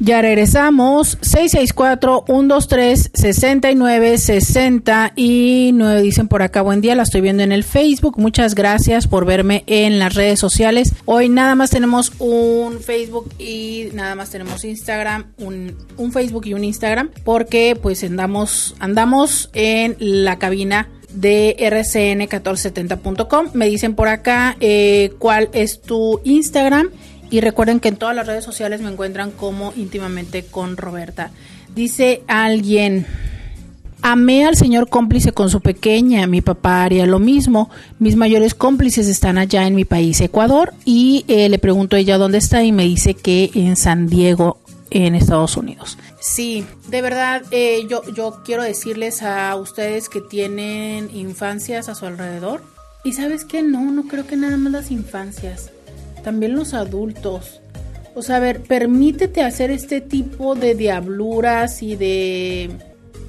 Ya regresamos. 664-123-6969. Dicen por acá, buen día, la estoy viendo en el Facebook. Muchas gracias por verme en las redes sociales. Hoy nada más tenemos un Facebook y nada más tenemos Instagram, un, un Facebook y un Instagram, porque pues andamos, andamos en la cabina de rcn1470.com. Me dicen por acá eh, cuál es tu Instagram y recuerden que en todas las redes sociales me encuentran como íntimamente con Roberta. Dice alguien, amé al señor cómplice con su pequeña, mi papá haría lo mismo. Mis mayores cómplices están allá en mi país, Ecuador, y eh, le pregunto a ella dónde está y me dice que en San Diego, en Estados Unidos. Sí, de verdad, eh, yo, yo quiero decirles a ustedes que tienen infancias a su alrededor. Y sabes que no, no creo que nada más las infancias también los adultos. O sea, ver, permítete hacer este tipo de diabluras y de,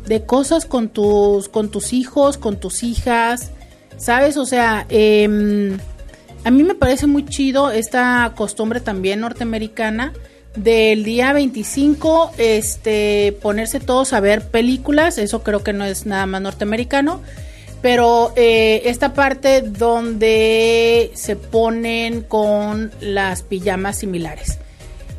de cosas con tus, con tus hijos, con tus hijas, ¿sabes? O sea, em, a mí me parece muy chido esta costumbre también norteamericana del día 25, este, ponerse todos a ver películas, eso creo que no es nada más norteamericano pero eh, esta parte donde se ponen con las pijamas similares.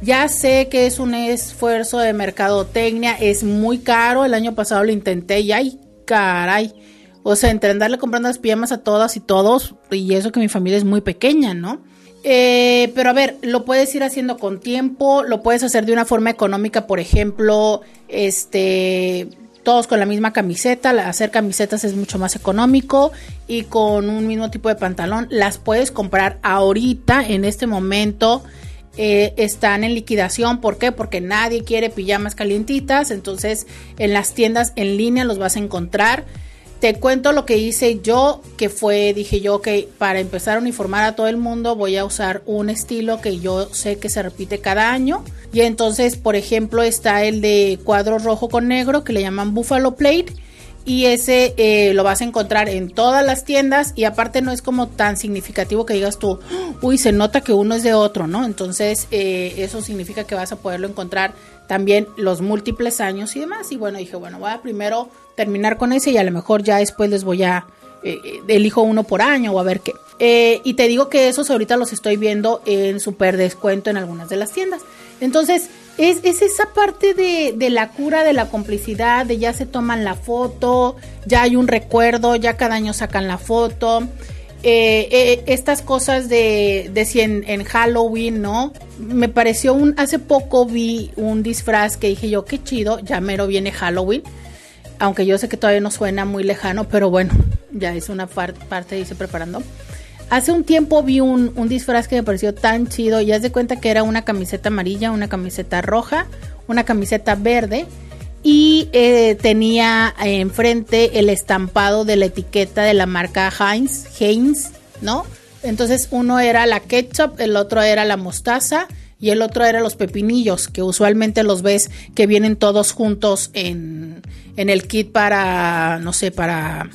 Ya sé que es un esfuerzo de mercadotecnia, es muy caro. El año pasado lo intenté y ay, caray. O sea, entre andarle comprando las pijamas a todas y todos, y eso que mi familia es muy pequeña, ¿no? Eh, pero a ver, lo puedes ir haciendo con tiempo, lo puedes hacer de una forma económica, por ejemplo, este, todos con la misma camiseta, hacer camisetas es mucho más económico y con un mismo tipo de pantalón las puedes comprar ahorita, en este momento. Eh, están en liquidación. ¿Por qué? Porque nadie quiere pijamas calientitas. Entonces en las tiendas en línea los vas a encontrar. Te cuento lo que hice yo, que fue, dije yo, que para empezar a uniformar a todo el mundo voy a usar un estilo que yo sé que se repite cada año. Y entonces, por ejemplo, está el de cuadro rojo con negro que le llaman Buffalo Plate. Y ese eh, lo vas a encontrar en todas las tiendas y aparte no es como tan significativo que digas tú, uy, se nota que uno es de otro, ¿no? Entonces eh, eso significa que vas a poderlo encontrar también los múltiples años y demás. Y bueno, dije, bueno, voy a primero terminar con ese y a lo mejor ya después les voy a, eh, elijo uno por año o a ver qué. y te digo que esos ahorita los estoy viendo en super descuento en algunas de las tiendas. Entonces, es, esa parte de, la cura, de la complicidad, de ya se toman la foto, ya hay un recuerdo, ya cada año sacan la foto. Eh, eh, estas cosas de, de si en, Halloween, ¿no? Me pareció un, hace poco vi un disfraz que dije yo, qué chido, ya mero viene Halloween, aunque yo sé que todavía no suena muy lejano, pero bueno, ya es una parte, dice preparando. Hace un tiempo vi un, disfraz que me pareció tan chido y haz de cuenta que era una camiseta amarilla, una camiseta roja, una camiseta verde y eh, tenía enfrente el estampado de la etiqueta de la marca Heinz, Heinz, ¿no? Entonces uno era la ketchup, el otro era la mostaza y el otro era los pepinillos, que usualmente los ves que vienen todos juntos en, en el kit para, no sé, para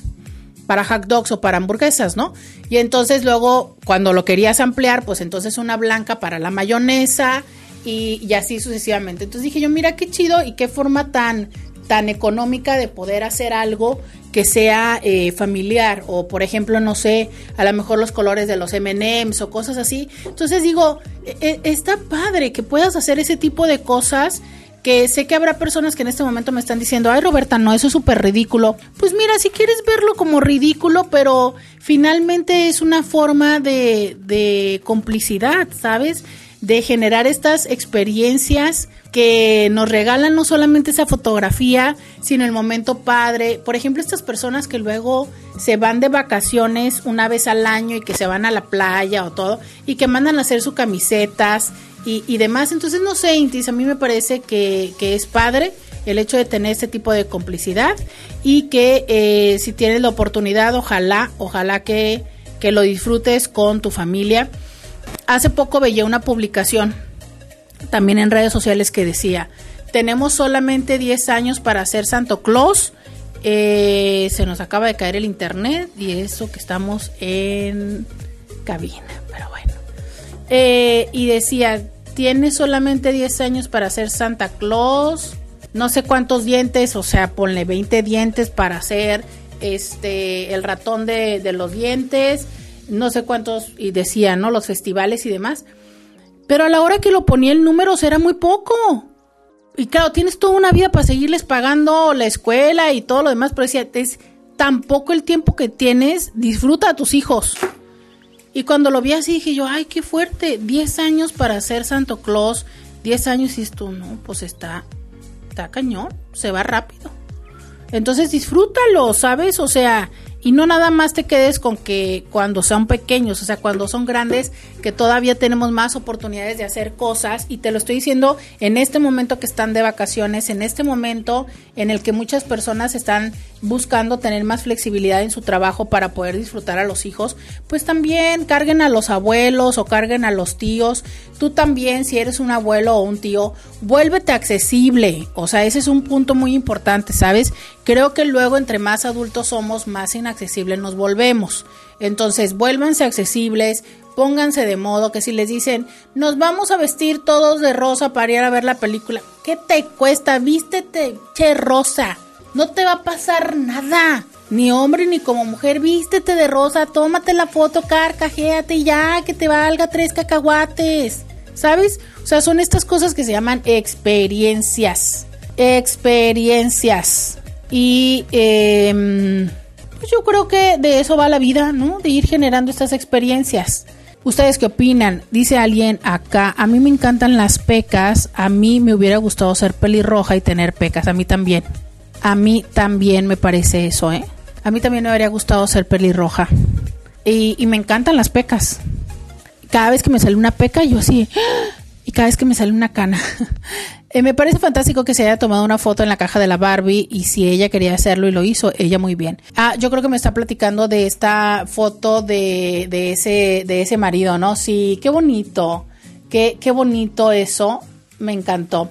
para hot dogs o para hamburguesas, ¿no? Y entonces luego cuando lo querías ampliar, pues entonces una blanca para la mayonesa y, así sucesivamente. Entonces dije yo, mira qué chido y qué forma tan, tan económica de poder hacer algo que sea eh, familiar o por ejemplo no sé a lo mejor los colores de los M&M's o cosas así entonces digo e, e, está padre que puedas hacer ese tipo de cosas que sé que habrá personas que en este momento me están diciendo, ay Roberta, no, eso es súper ridículo. Pues mira, si quieres verlo como ridículo, pero finalmente es una forma de, de complicidad, ¿sabes? De generar estas experiencias que nos regalan no solamente esa fotografía, sino el momento padre. Por ejemplo, estas personas que luego se van de vacaciones una vez al año y que se van a la playa o todo, y que mandan a hacer sus camisetas y, demás. Entonces, no sé, Intis, a mí me parece que, es padre el hecho de tener este tipo de complicidad y que eh, si tienes la oportunidad, ojalá, ojalá que, que lo disfrutes con tu familia. Hace poco veía una publicación también en redes sociales que decía, tenemos solamente 10 años para ser Santo Claus. Eh, se nos acaba de caer el internet y eso que estamos en cabina, pero bueno. Eh, y decía, tiene solamente 10 años para ser Santa Claus. No sé cuántos dientes, o sea, ponle 20 dientes para hacer este el ratón de, de los dientes. No sé cuántos, y decía, ¿no? Los festivales y demás. Pero a la hora que lo ponía el número era muy poco. Y claro, tienes toda una vida para seguirles pagando la escuela y todo lo demás, pero decía, es tampoco el tiempo que tienes, disfruta a tus hijos. Y cuando lo vi así dije yo, ay, qué fuerte, 10 años para ser Santo Claus, 10 años y esto, no, pues está, está cañón, se va rápido. Entonces disfrútalo, ¿sabes? O sea, y no nada más te quedes con que cuando son pequeños, o sea, cuando son grandes, que todavía tenemos más oportunidades de hacer cosas. Y te lo estoy diciendo en este momento que están de vacaciones, en este momento en el que muchas personas están buscando tener más flexibilidad en su trabajo para poder disfrutar a los hijos, pues también carguen a los abuelos o carguen a los tíos. Tú también, si eres un abuelo o un tío, vuélvete accesible. O sea, ese es un punto muy importante, ¿sabes? Creo que luego entre más adultos somos, más inaccesibles nos volvemos. Entonces, vuélvanse accesibles, pónganse de modo que si les dicen, nos vamos a vestir todos de rosa para ir a ver la película, ¿qué te cuesta? Vístete, che rosa. No te va a pasar nada. Ni hombre ni como mujer, vístete de rosa, tómate la foto, carcajéate y ya, que te valga tres cacahuates. ¿Sabes? O sea, son estas cosas que se llaman experiencias. Experiencias. Y eh, pues yo creo que de eso va la vida, ¿no? De ir generando estas experiencias. ¿Ustedes qué opinan? Dice alguien acá, a mí me encantan las pecas, a mí me hubiera gustado ser pelirroja y tener pecas, a mí también. A mí también me parece eso, ¿eh? A mí también me habría gustado ser pelirroja. Y, y me encantan las pecas. Cada vez que me sale una peca, yo así... ¡ah! Y cada vez que me sale una cana. [laughs] Eh, me parece fantástico que se haya tomado una foto en la caja de la Barbie y si ella quería hacerlo y lo hizo, ella muy bien. Ah, yo creo que me está platicando de esta foto de, de ese, de ese marido, ¿no? Sí, qué bonito. Qué, qué bonito eso. Me encantó.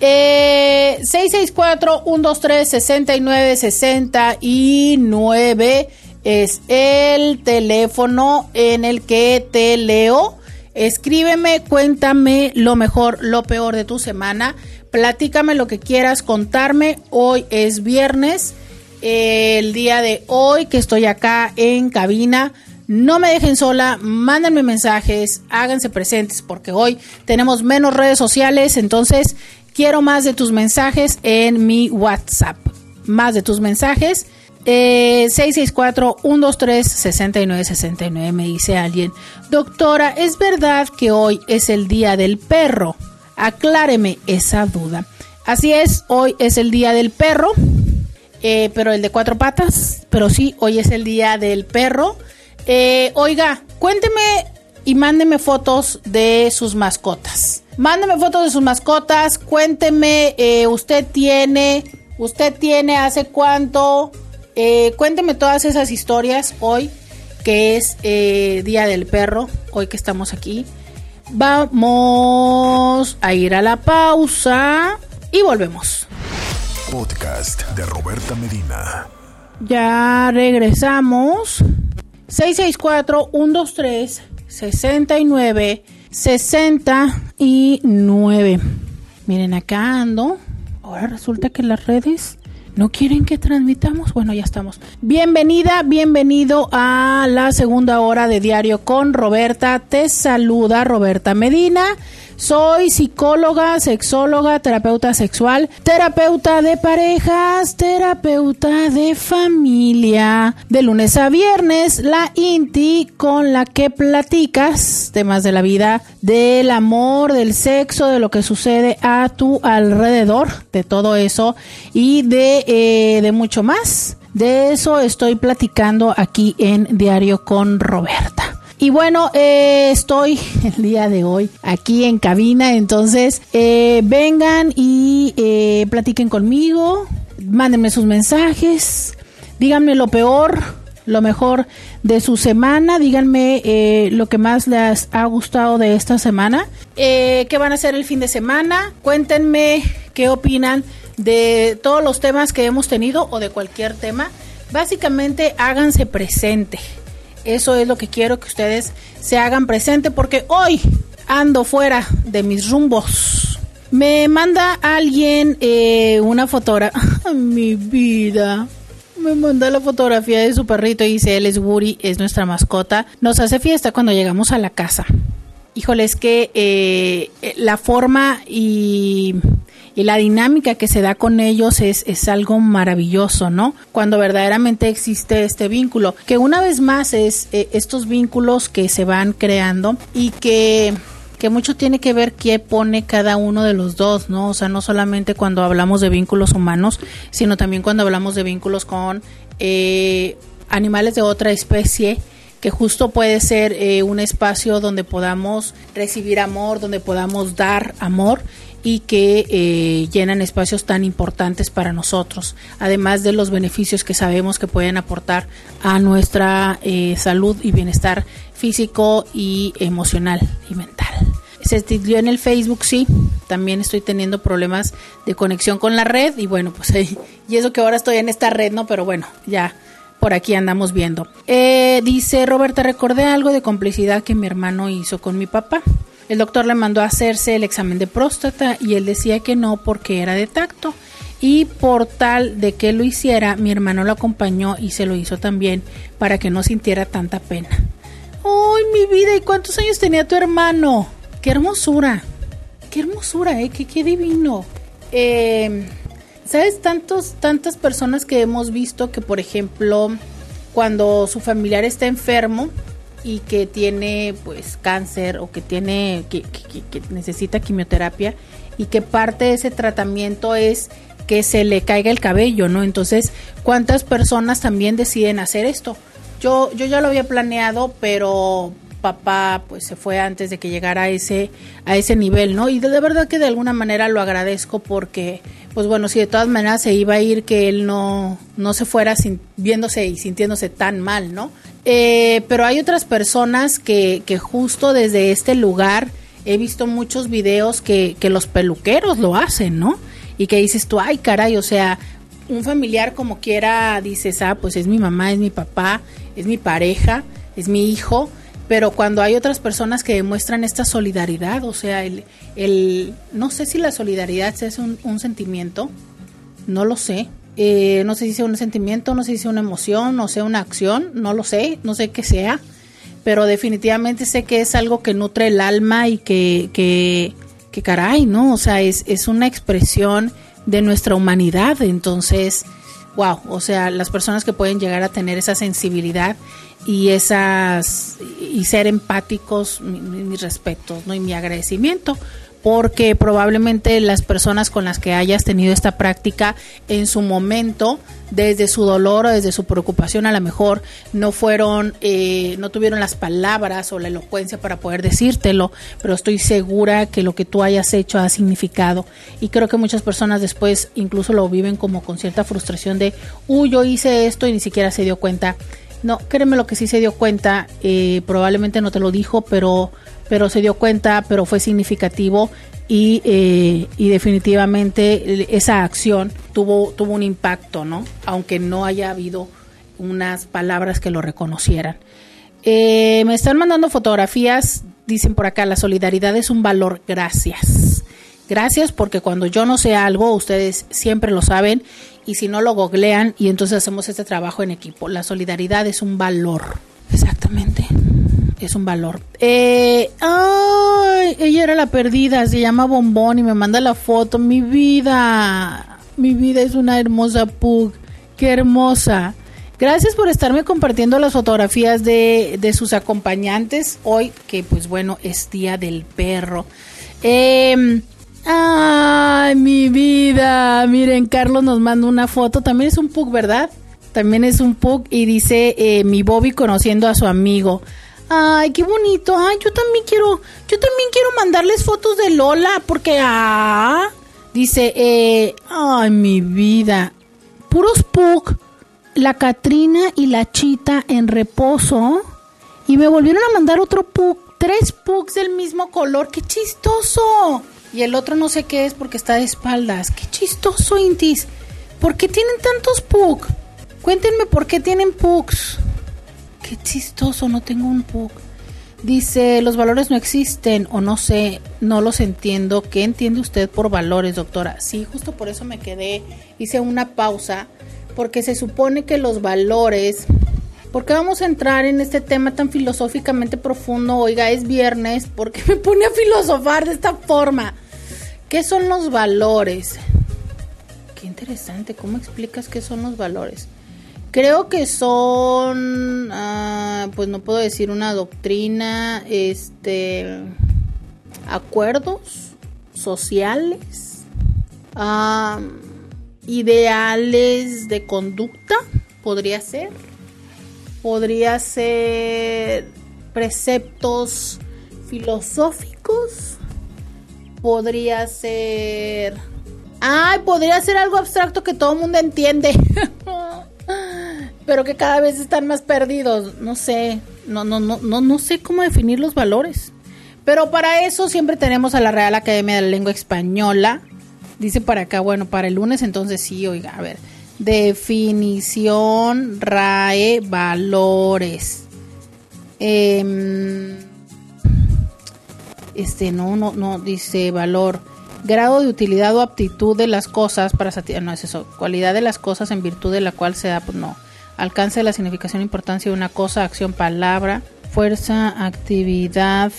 Eh, 664-123-6969 es el teléfono en el que te leo. Escríbeme, cuéntame lo mejor, lo peor de tu semana. Platícame lo que quieras contarme. Hoy es viernes, el día de hoy que estoy acá en cabina. No me dejen sola, mándenme mensajes, háganse presentes porque hoy tenemos menos redes sociales, entonces quiero más de tus mensajes en mi WhatsApp. Más de tus mensajes. Eh, 664-123-6969 me dice alguien. Doctora, ¿es verdad que hoy es el día del perro? Acláreme esa duda. Así es, hoy es el día del perro, eh, pero el de cuatro patas. Pero sí, hoy es el día del perro. Eh, oiga, cuénteme y mándeme fotos de sus mascotas. Mándeme fotos de sus mascotas. Cuénteme, eh, usted tiene, usted tiene hace cuánto. Eh, cuénteme todas esas historias hoy, que es eh, Día del Perro, hoy que estamos aquí. Vamos a ir a la pausa y volvemos. Podcast de Roberta Medina. Ya regresamos. 664-123-69. 69. Miren, acá ando. Ahora resulta que las redes no quieren que transmitamos. Bueno, ya estamos. Bienvenida, bienvenido a la segunda hora de Diario con Roberta. Te saluda Roberta Medina. Soy psicóloga, sexóloga, terapeuta sexual, terapeuta de parejas, terapeuta de familia. De lunes a viernes, la INTI con la que platicas temas de la vida, del amor, del sexo, de lo que sucede a tu alrededor, de todo eso y de, eh, de mucho más. De eso estoy platicando aquí en Diario con Roberta. Y bueno, eh, estoy [laughs] el día de hoy aquí en cabina, entonces eh, vengan y eh, platiquen conmigo, mándenme sus mensajes, díganme lo peor, lo mejor de su semana. Díganme lo que más les ha gustado de esta semana. ¿Qué van a hacer el fin de semana? Cuéntenme qué opinan de todos los temas que hemos tenido o de cualquier tema. Básicamente háganse presente. Eso es lo que quiero que ustedes se hagan presente porque hoy ando fuera de mis rumbos. Me manda alguien eh, una fotografía. [laughs] Mi vida. Me manda la fotografía de su perrito y dice, él es Woody, es nuestra mascota. Nos hace fiesta cuando llegamos a la casa. Híjole, es que eh, la forma y, la dinámica que se da con ellos es, es algo maravilloso, ¿no? Cuando verdaderamente existe este vínculo, que una vez más es eh, estos vínculos que se van creando y que que mucho tiene que ver qué pone cada uno de los dos, ¿no? O sea, no solamente cuando hablamos de vínculos humanos, sino también cuando hablamos de vínculos con eh, animales de otra especie, que justo puede ser eh, un espacio donde podamos recibir amor, donde podamos dar amor y que eh, llenan espacios tan importantes para nosotros, además de los beneficios que sabemos que pueden aportar a nuestra salud y bienestar físico y emocional y mental. Se dio en el Facebook, sí. También estoy teniendo problemas de conexión con la red y bueno, pues [laughs] y eso que ahora estoy en esta red, ¿no? Pero bueno, ya por aquí andamos viendo. Eh, dice Roberta, recordé algo de complicidad que mi hermano hizo con mi papá. El doctor le mandó a hacerse el examen de próstata y él decía que no porque era de tacto. Y por tal de que lo hiciera, mi hermano lo acompañó y se lo hizo también para que no sintiera tanta pena. ¡Ay, mi vida! ¿Y cuántos años tenía tu hermano? ¡Qué hermosura! ¡Qué hermosura, eh! ¡Qué, qué divino! Eh, ¿Sabes? Tantos, tantas personas que hemos visto que, por ejemplo, cuando su familiar está enfermo y que tiene, pues, cáncer o que tiene, que, que necesita quimioterapia y que parte de ese tratamiento es que se le caiga el cabello, ¿no? Entonces, ¿cuántas personas también deciden hacer esto? Yo, yo ya lo había planeado, pero papá pues se fue antes de que llegara a ese a ese nivel, ¿no? Y de, verdad que de alguna manera lo agradezco porque pues bueno, si de todas maneras se iba a ir que él no no se fuera viéndose y sintiéndose tan mal, ¿no? Eh, pero hay otras personas que, que justo desde este lugar he visto muchos videos que, que los peluqueros lo hacen, ¿no? Y que dices tú, ay caray, o sea, un familiar como quiera dices, ah, pues es mi mamá, es mi papá, es mi pareja, es mi hijo, pero cuando hay otras personas que demuestran esta solidaridad, o sea, el, el no sé si la solidaridad es un, un sentimiento, no lo sé, eh, no sé si sea un sentimiento, no sé si sea una emoción, no sé, una acción, no lo sé, no sé qué sea, pero definitivamente sé que es algo que nutre el alma y que, que, que caray, ¿no? O sea, es, es una expresión de nuestra humanidad. Entonces, wow, o sea, las personas que pueden llegar a tener esa sensibilidad y esas y ser empáticos, mis respetos, ¿no? Y mi agradecimiento porque probablemente las personas con las que hayas tenido esta práctica en su momento, desde su dolor o desde su preocupación, a lo mejor no fueron, eh, no tuvieron las palabras o la elocuencia para poder decírtelo, pero estoy segura que lo que tú hayas hecho ha significado. Y creo que muchas personas después incluso lo viven como con cierta frustración de, uy, yo hice esto y ni siquiera se dio cuenta. No, créeme lo que sí se dio cuenta, eh, probablemente no te lo dijo, pero pero se dio cuenta, pero fue significativo y, eh, y, definitivamente esa acción tuvo, tuvo un impacto, ¿no? Aunque no haya habido unas palabras que lo reconocieran. Eh, me están mandando fotografías, dicen por acá, la solidaridad es un valor, gracias. Gracias porque cuando yo no sé algo, ustedes siempre lo saben y si no lo googlean y entonces hacemos este trabajo en equipo. La solidaridad es un valor. Exactamente es un valor. Eh, ay, ella era la perdida, se llama Bombón y me manda la foto. Mi vida, mi vida es una hermosa pug. Qué hermosa. Gracias por estarme compartiendo las fotografías de, de sus acompañantes hoy, que pues bueno, es Día del Perro. Eh, ay, mi vida. Miren, Carlos nos manda una foto. También es un pug, ¿verdad? También es un pug y dice eh, mi Bobby conociendo a su amigo. Ay, qué bonito. Ay, yo también quiero, yo también quiero mandarles fotos de Lola porque ah, dice, eh, ay, mi vida. Puros Pug. la Catrina y la Chita en reposo y me volvieron a mandar otro pug, tres pugs del mismo color, qué chistoso. Y el otro no sé qué es porque está de espaldas, qué chistoso, Intis. ¿Por qué tienen tantos pugs? Cuéntenme por qué tienen pugs. Qué chistoso, no tengo un pug. Dice, los valores no existen o no sé, no los entiendo. ¿Qué entiende usted por valores, doctora? Sí, justo por eso me quedé, hice una pausa, porque se supone que los valores... ¿Por qué vamos a entrar en este tema tan filosóficamente profundo? Oiga, es viernes, ¿por qué me pone a filosofar de esta forma? ¿Qué son los valores? Qué interesante, ¿cómo explicas qué son los valores? Creo que son, ah, pues no puedo decir una doctrina, este, acuerdos sociales, ideales de conducta, podría ser, podría ser preceptos filosóficos, podría ser, ay, podría ser algo abstracto que todo el mundo entiende. [laughs] pero que cada vez están más perdidos. No sé, no, no, no, no, no sé cómo definir los valores. Pero para eso siempre tenemos a la Real Academia de la Lengua Española. Dice para acá, bueno, para el lunes entonces sí, oiga, a ver. Definición RAE valores. Em, este, no, no, no, dice valor. Grado de utilidad o aptitud de las cosas para No es eso. Cualidad de las cosas en virtud de la cual se da, pues no alcance de la significación importancia de una cosa, acción, palabra, fuerza, actividad,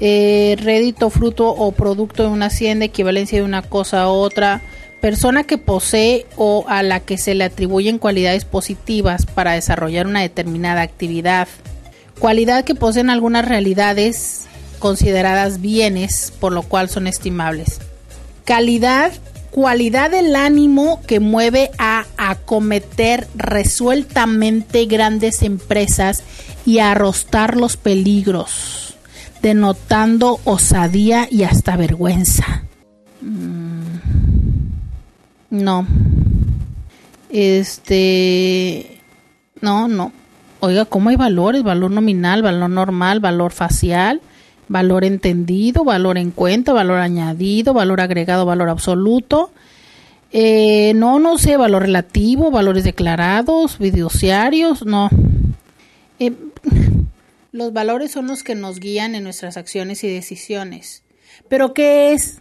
eh, rédito, fruto o producto de una hacienda, equivalencia de una cosa a otra, persona que posee o a la que se le atribuyen cualidades positivas para desarrollar una determinada actividad, cualidad que poseen algunas realidades consideradas bienes, por lo cual son estimables. Calidad cualidad del ánimo que mueve a acometer resueltamente grandes empresas y a arrostrar los peligros, denotando osadía y hasta vergüenza. Mm, no. Este... No, no. Oiga, ¿cómo hay valores? Valor nominal, valor normal, valor facial valor entendido, valor en cuenta, valor añadido, valor agregado, valor absoluto. Eh, no, no sé, valor relativo, valores declarados, videociarios, no. Eh, [laughs] los valores son los que nos guían en nuestras acciones y decisiones. ¿Pero qué es?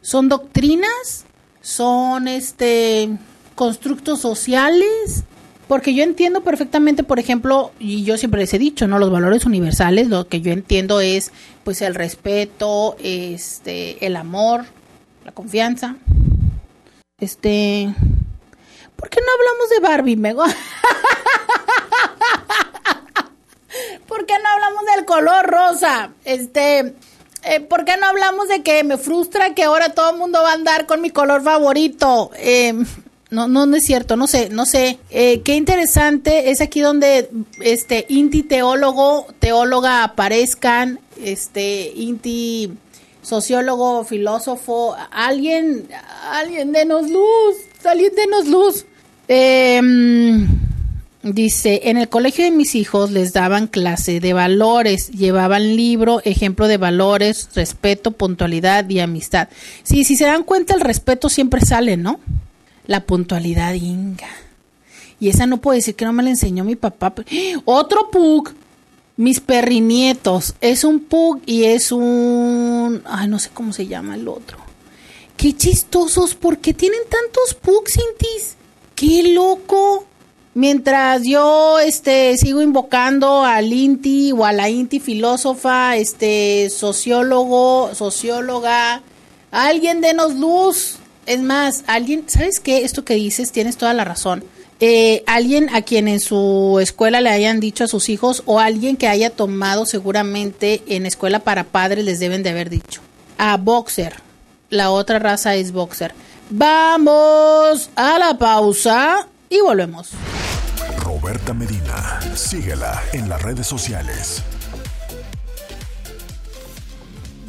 ¿Son doctrinas? ¿Son este constructos sociales? Porque yo entiendo perfectamente, por ejemplo, y yo siempre les he dicho, ¿no? Los valores universales, lo que yo entiendo es pues el respeto, este, el amor, la confianza. Este, ¿por qué no hablamos de Barbie, Mego? [laughs] ¿Por qué no hablamos del color rosa? Este, eh, ¿por qué no hablamos de que me frustra que ahora todo el mundo va a andar con mi color favorito? Eh, no, no, es cierto, no sé, no sé. Eh, qué interesante es aquí donde este Inti teólogo, teóloga aparezcan, este Inti sociólogo, filósofo, alguien, alguien denos luz, alguien denos luz. Em, dice, en el colegio de mis hijos les daban clase de valores, llevaban libro, ejemplo de valores, respeto, puntualidad y amistad. Sí, si se dan cuenta, el respeto siempre sale, ¿no? la puntualidad inga. Y esa no puedo decir que no me la enseñó mi papá. Otro pug. Mis perrinietos. Es un pug y es un... Ay, no sé cómo se llama el otro. Qué chistosos. ¿Por qué tienen tantos pugs, Intis? Qué loco. Mientras yo este, sigo invocando al Inti o a la Inti filósofa, este, sociólogo, socióloga, alguien denos luz. Es más, alguien, ¿sabes qué? Esto que dices, tienes toda la razón. Eh, alguien a quien en su escuela le hayan dicho a sus hijos o alguien que haya tomado seguramente en escuela para padres les deben de haber dicho. A boxer. La otra raza es boxer. Vamos a la pausa y volvemos. Roberta Medina, síguela en las redes sociales.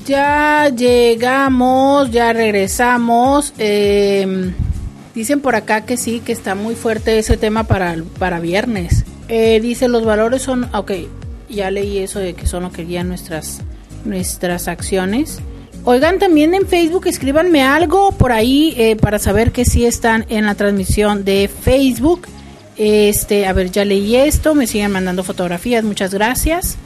Ya llegamos, ya regresamos. Em, Dicen por acá que sí, que está muy fuerte ese tema para, para viernes. Eh, dice, los valores son, ok, ya leí eso de que son lo que guían nuestras, nuestras acciones. Oigan, también en Facebook escríbanme algo por ahí eh, para saber que sí están en la transmisión de Facebook. Este, a ver, ya leí esto, me siguen mandando fotografías, muchas gracias.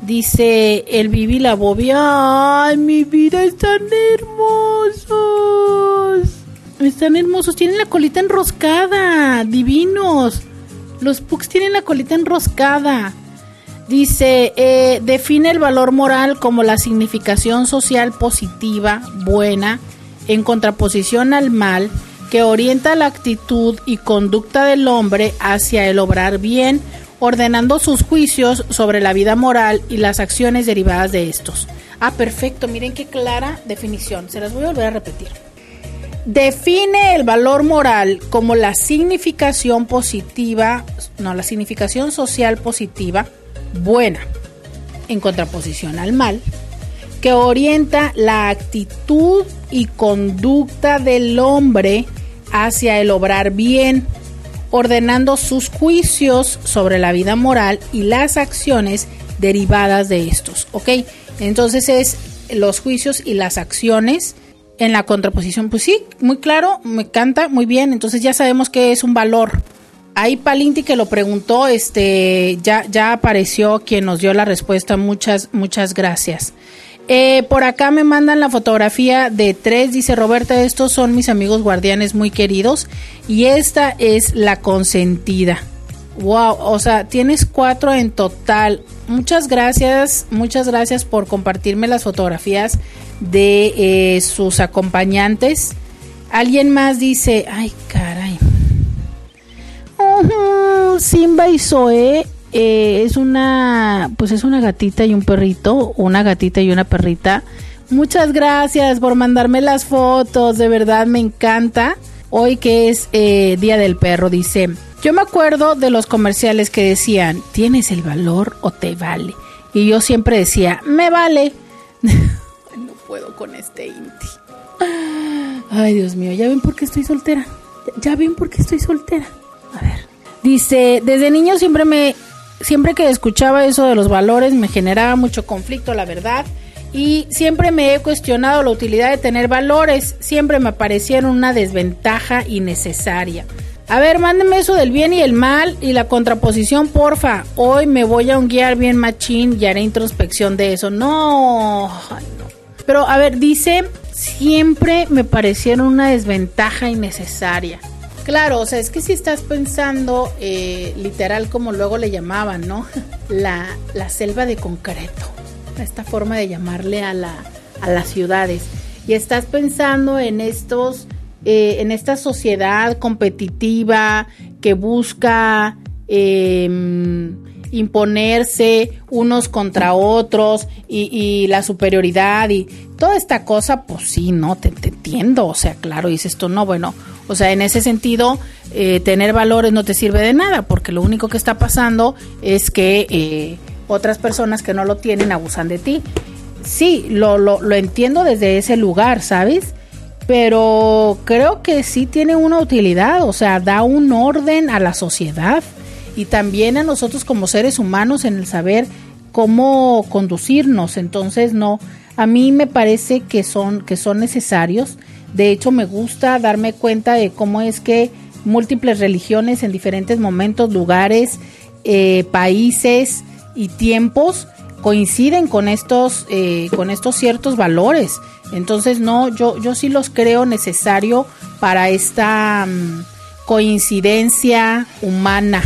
Dice el Vivi la Bobia, ay, mi vida están hermosos. Están hermosos, tienen la colita enroscada, divinos. Los Pugs tienen la colita enroscada. Dice, eh, define el valor moral como la significación social positiva, buena, en contraposición al mal, que orienta la actitud y conducta del hombre hacia el obrar bien, ordenando sus juicios sobre la vida moral y las acciones derivadas de estos. Ah, perfecto, miren qué clara definición, se las voy a volver a repetir. Define el valor moral como la significación positiva, no, la significación social positiva, buena, en contraposición al mal, que orienta la actitud y conducta del hombre hacia el obrar bien, ordenando sus juicios sobre la vida moral y las acciones derivadas de estos. ¿Ok? Entonces es los juicios y las acciones en la contraposición. Pues sí, muy claro, me canta muy bien. Entonces ya sabemos que es un valor Ahí Palinti que lo preguntó, este, ya, ya apareció quien nos dio la respuesta. Muchas, muchas gracias. Eh, por acá me mandan la fotografía de tres. Dice Roberta, estos son mis amigos guardianes muy queridos. Y esta es la consentida. Wow, o sea, tienes cuatro en total. Muchas gracias, muchas gracias por compartirme las fotografías de eh, sus acompañantes. Alguien más dice, ay caray, Simba y Zoe eh, es una, pues es una gatita y un perrito, una gatita y una perrita. Muchas gracias por mandarme las fotos, de verdad me encanta. Hoy que es eh, Día del Perro, dice, yo me acuerdo de los comerciales que decían, ¿tienes el valor o te vale? Y yo siempre decía, me vale. [laughs] no puedo con este Inti. Ay, Dios mío, ¿ya ven por qué estoy soltera? ¿Ya ven por qué estoy soltera? A ver. Dice, desde niño siempre me, siempre que escuchaba eso de los valores me generaba mucho conflicto, la verdad. Y siempre me he cuestionado la utilidad de tener valores. Siempre me parecieron una desventaja innecesaria. A ver, mándenme eso del bien y el mal y la contraposición, porfa. Hoy me voy a guiar bien machín y haré introspección de eso. No, no. Pero a ver, dice, siempre me parecieron una desventaja innecesaria. Claro, o sea, es que si estás pensando eh, literal como luego le llamaban, ¿no? [laughs] La, selva de concreto, esta forma de llamarle a, la, a las ciudades. Y estás pensando en estos, eh, en esta sociedad competitiva que busca em, imponerse unos contra otros y, la superioridad y toda esta cosa, pues sí, no, te, entiendo, o sea, claro, dices tú, no, bueno, o sea, en ese sentido, eh, tener valores no te sirve de nada, porque lo único que está pasando es que eh, otras personas que no lo tienen abusan de ti. Sí, lo, lo, lo entiendo desde ese lugar, ¿sabes? Pero creo que sí tiene una utilidad, o sea, da un orden a la sociedad y también a nosotros como seres humanos en el saber cómo conducirnos. Entonces, no, a mí me parece que son, que son necesarios de hecho, me gusta darme cuenta de cómo es que múltiples religiones en diferentes momentos, lugares, eh, países y tiempos coinciden con estos, eh, con estos ciertos valores. Entonces, no, yo, yo sí los creo necesario para esta mm, coincidencia humana.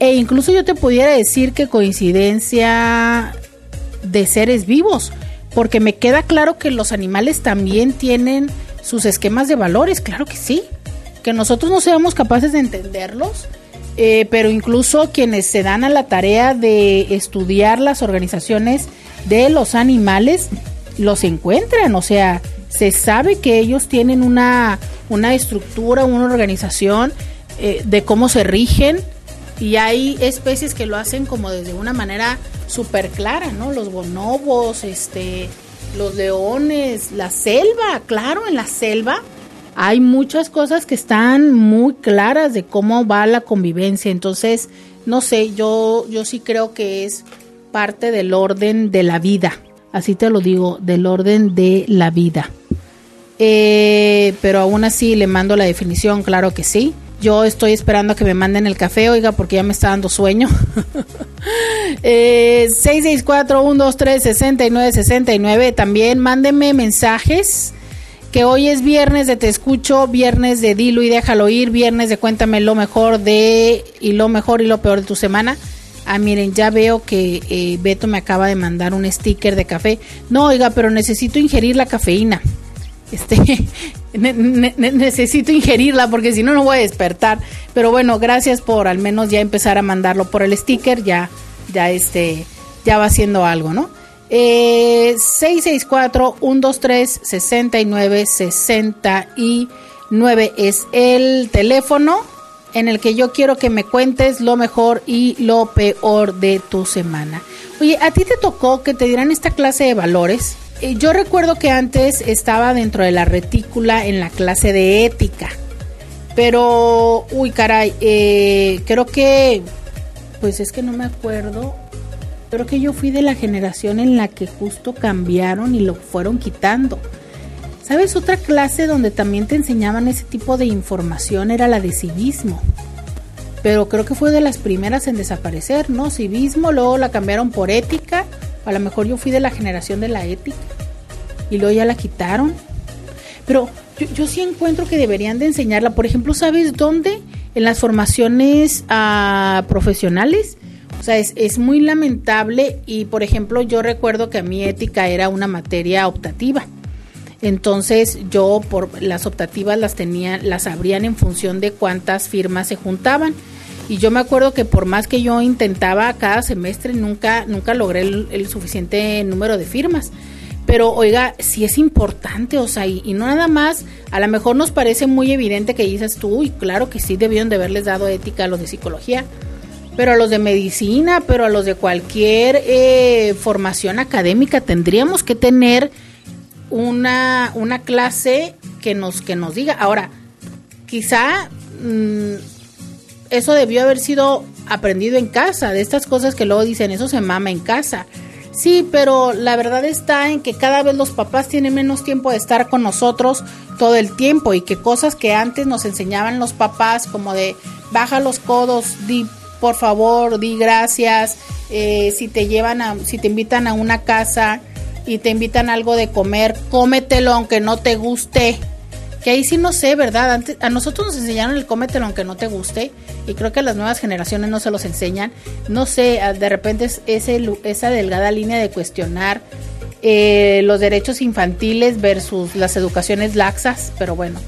E incluso yo te pudiera decir que coincidencia de seres vivos, porque me queda claro que los animales también tienen sus esquemas de valores, claro que sí. Que nosotros no seamos capaces de entenderlos, eh, pero incluso quienes se dan a la tarea de estudiar las organizaciones de los animales, los encuentran, o sea, se sabe que ellos tienen una, una estructura, una organización eh, de cómo se rigen y hay especies que lo hacen como desde una manera súper clara, ¿no? Los bonobos, este, los leones, la selva, claro, en la selva hay muchas cosas que están muy claras de cómo va la convivencia. Entonces, no sé, yo, yo sí creo que es parte del orden de la vida. Así te lo digo, del orden de la vida. Eh, pero aún así le mando la definición, claro que sí. Yo estoy esperando a que me manden el café, oiga, porque ya me está dando sueño. [laughs] eh, 664-123-6969. También mándenme mensajes. Que hoy es viernes de Te Escucho, viernes de Dilo y Déjalo Ir, viernes de Cuéntame lo mejor de y lo mejor y lo peor de tu semana. Ah, miren, ya veo que eh, Beto me acaba de mandar un sticker de café. No, oiga, pero necesito ingerir la cafeína. Este, [laughs] necesito ingerirla porque si no, no voy a despertar. Pero bueno, gracias por al menos ya empezar a mandarlo por el sticker. Ya, ya este, ya va haciendo algo, ¿no? Eh, 664-123-6969 es el teléfono en el que yo quiero que me cuentes lo mejor y lo peor de tu semana. Oye, ¿a ti te tocó que te dieran esta clase de valores? Eh, yo recuerdo que antes estaba dentro de la retícula en la clase de ética. Pero, uy, caray, eh, creo que, pues es que no me acuerdo. Creo que yo fui de la generación en la que justo cambiaron y lo fueron quitando. ¿Sabes? Otra clase donde también te enseñaban ese tipo de información era la de civismo. Pero creo que fue de las primeras en desaparecer, ¿no? Civismo, luego la cambiaron por ética. A lo mejor yo fui de la generación de la ética. Y luego ya la quitaron. Pero yo, sí encuentro que deberían de enseñarla. Por ejemplo, ¿sabes dónde? En las formaciones ah, profesionales. O sea, es, es muy lamentable y, por ejemplo, yo recuerdo que a mí ética era una materia optativa. Entonces yo por las optativas las tenía, las abrían en función de cuántas firmas se juntaban. Y yo me acuerdo que por más que yo intentaba cada semestre, nunca, nunca logré el, suficiente número de firmas. Pero oiga, sí es importante, o sea, y, no nada más, a lo mejor nos parece muy evidente que dices tú, y claro que sí debieron de haberles dado ética a los de psicología, pero a los de medicina, pero a los de cualquier eh, formación académica tendríamos que tener una, una clase que nos, que nos diga. Ahora, quizá mm, eso debió haber sido aprendido en casa, de estas cosas que luego dicen, eso se mama en casa. Sí, pero la verdad está en que cada vez los papás tienen menos tiempo de estar con nosotros todo el tiempo y que cosas que antes nos enseñaban los papás como de baja los codos, di por favor, di gracias, eh, si te llevan a, si te invitan a una casa, y te invitan algo de comer, cómetelo aunque no te guste. Que ahí sí no sé, ¿verdad? Antes, a nosotros nos enseñaron el cómetelo aunque no te guste y creo que a las nuevas generaciones no se los enseñan. No sé, de repente es ese, esa delgada línea de cuestionar eh, los derechos infantiles versus las educaciones laxas, pero bueno.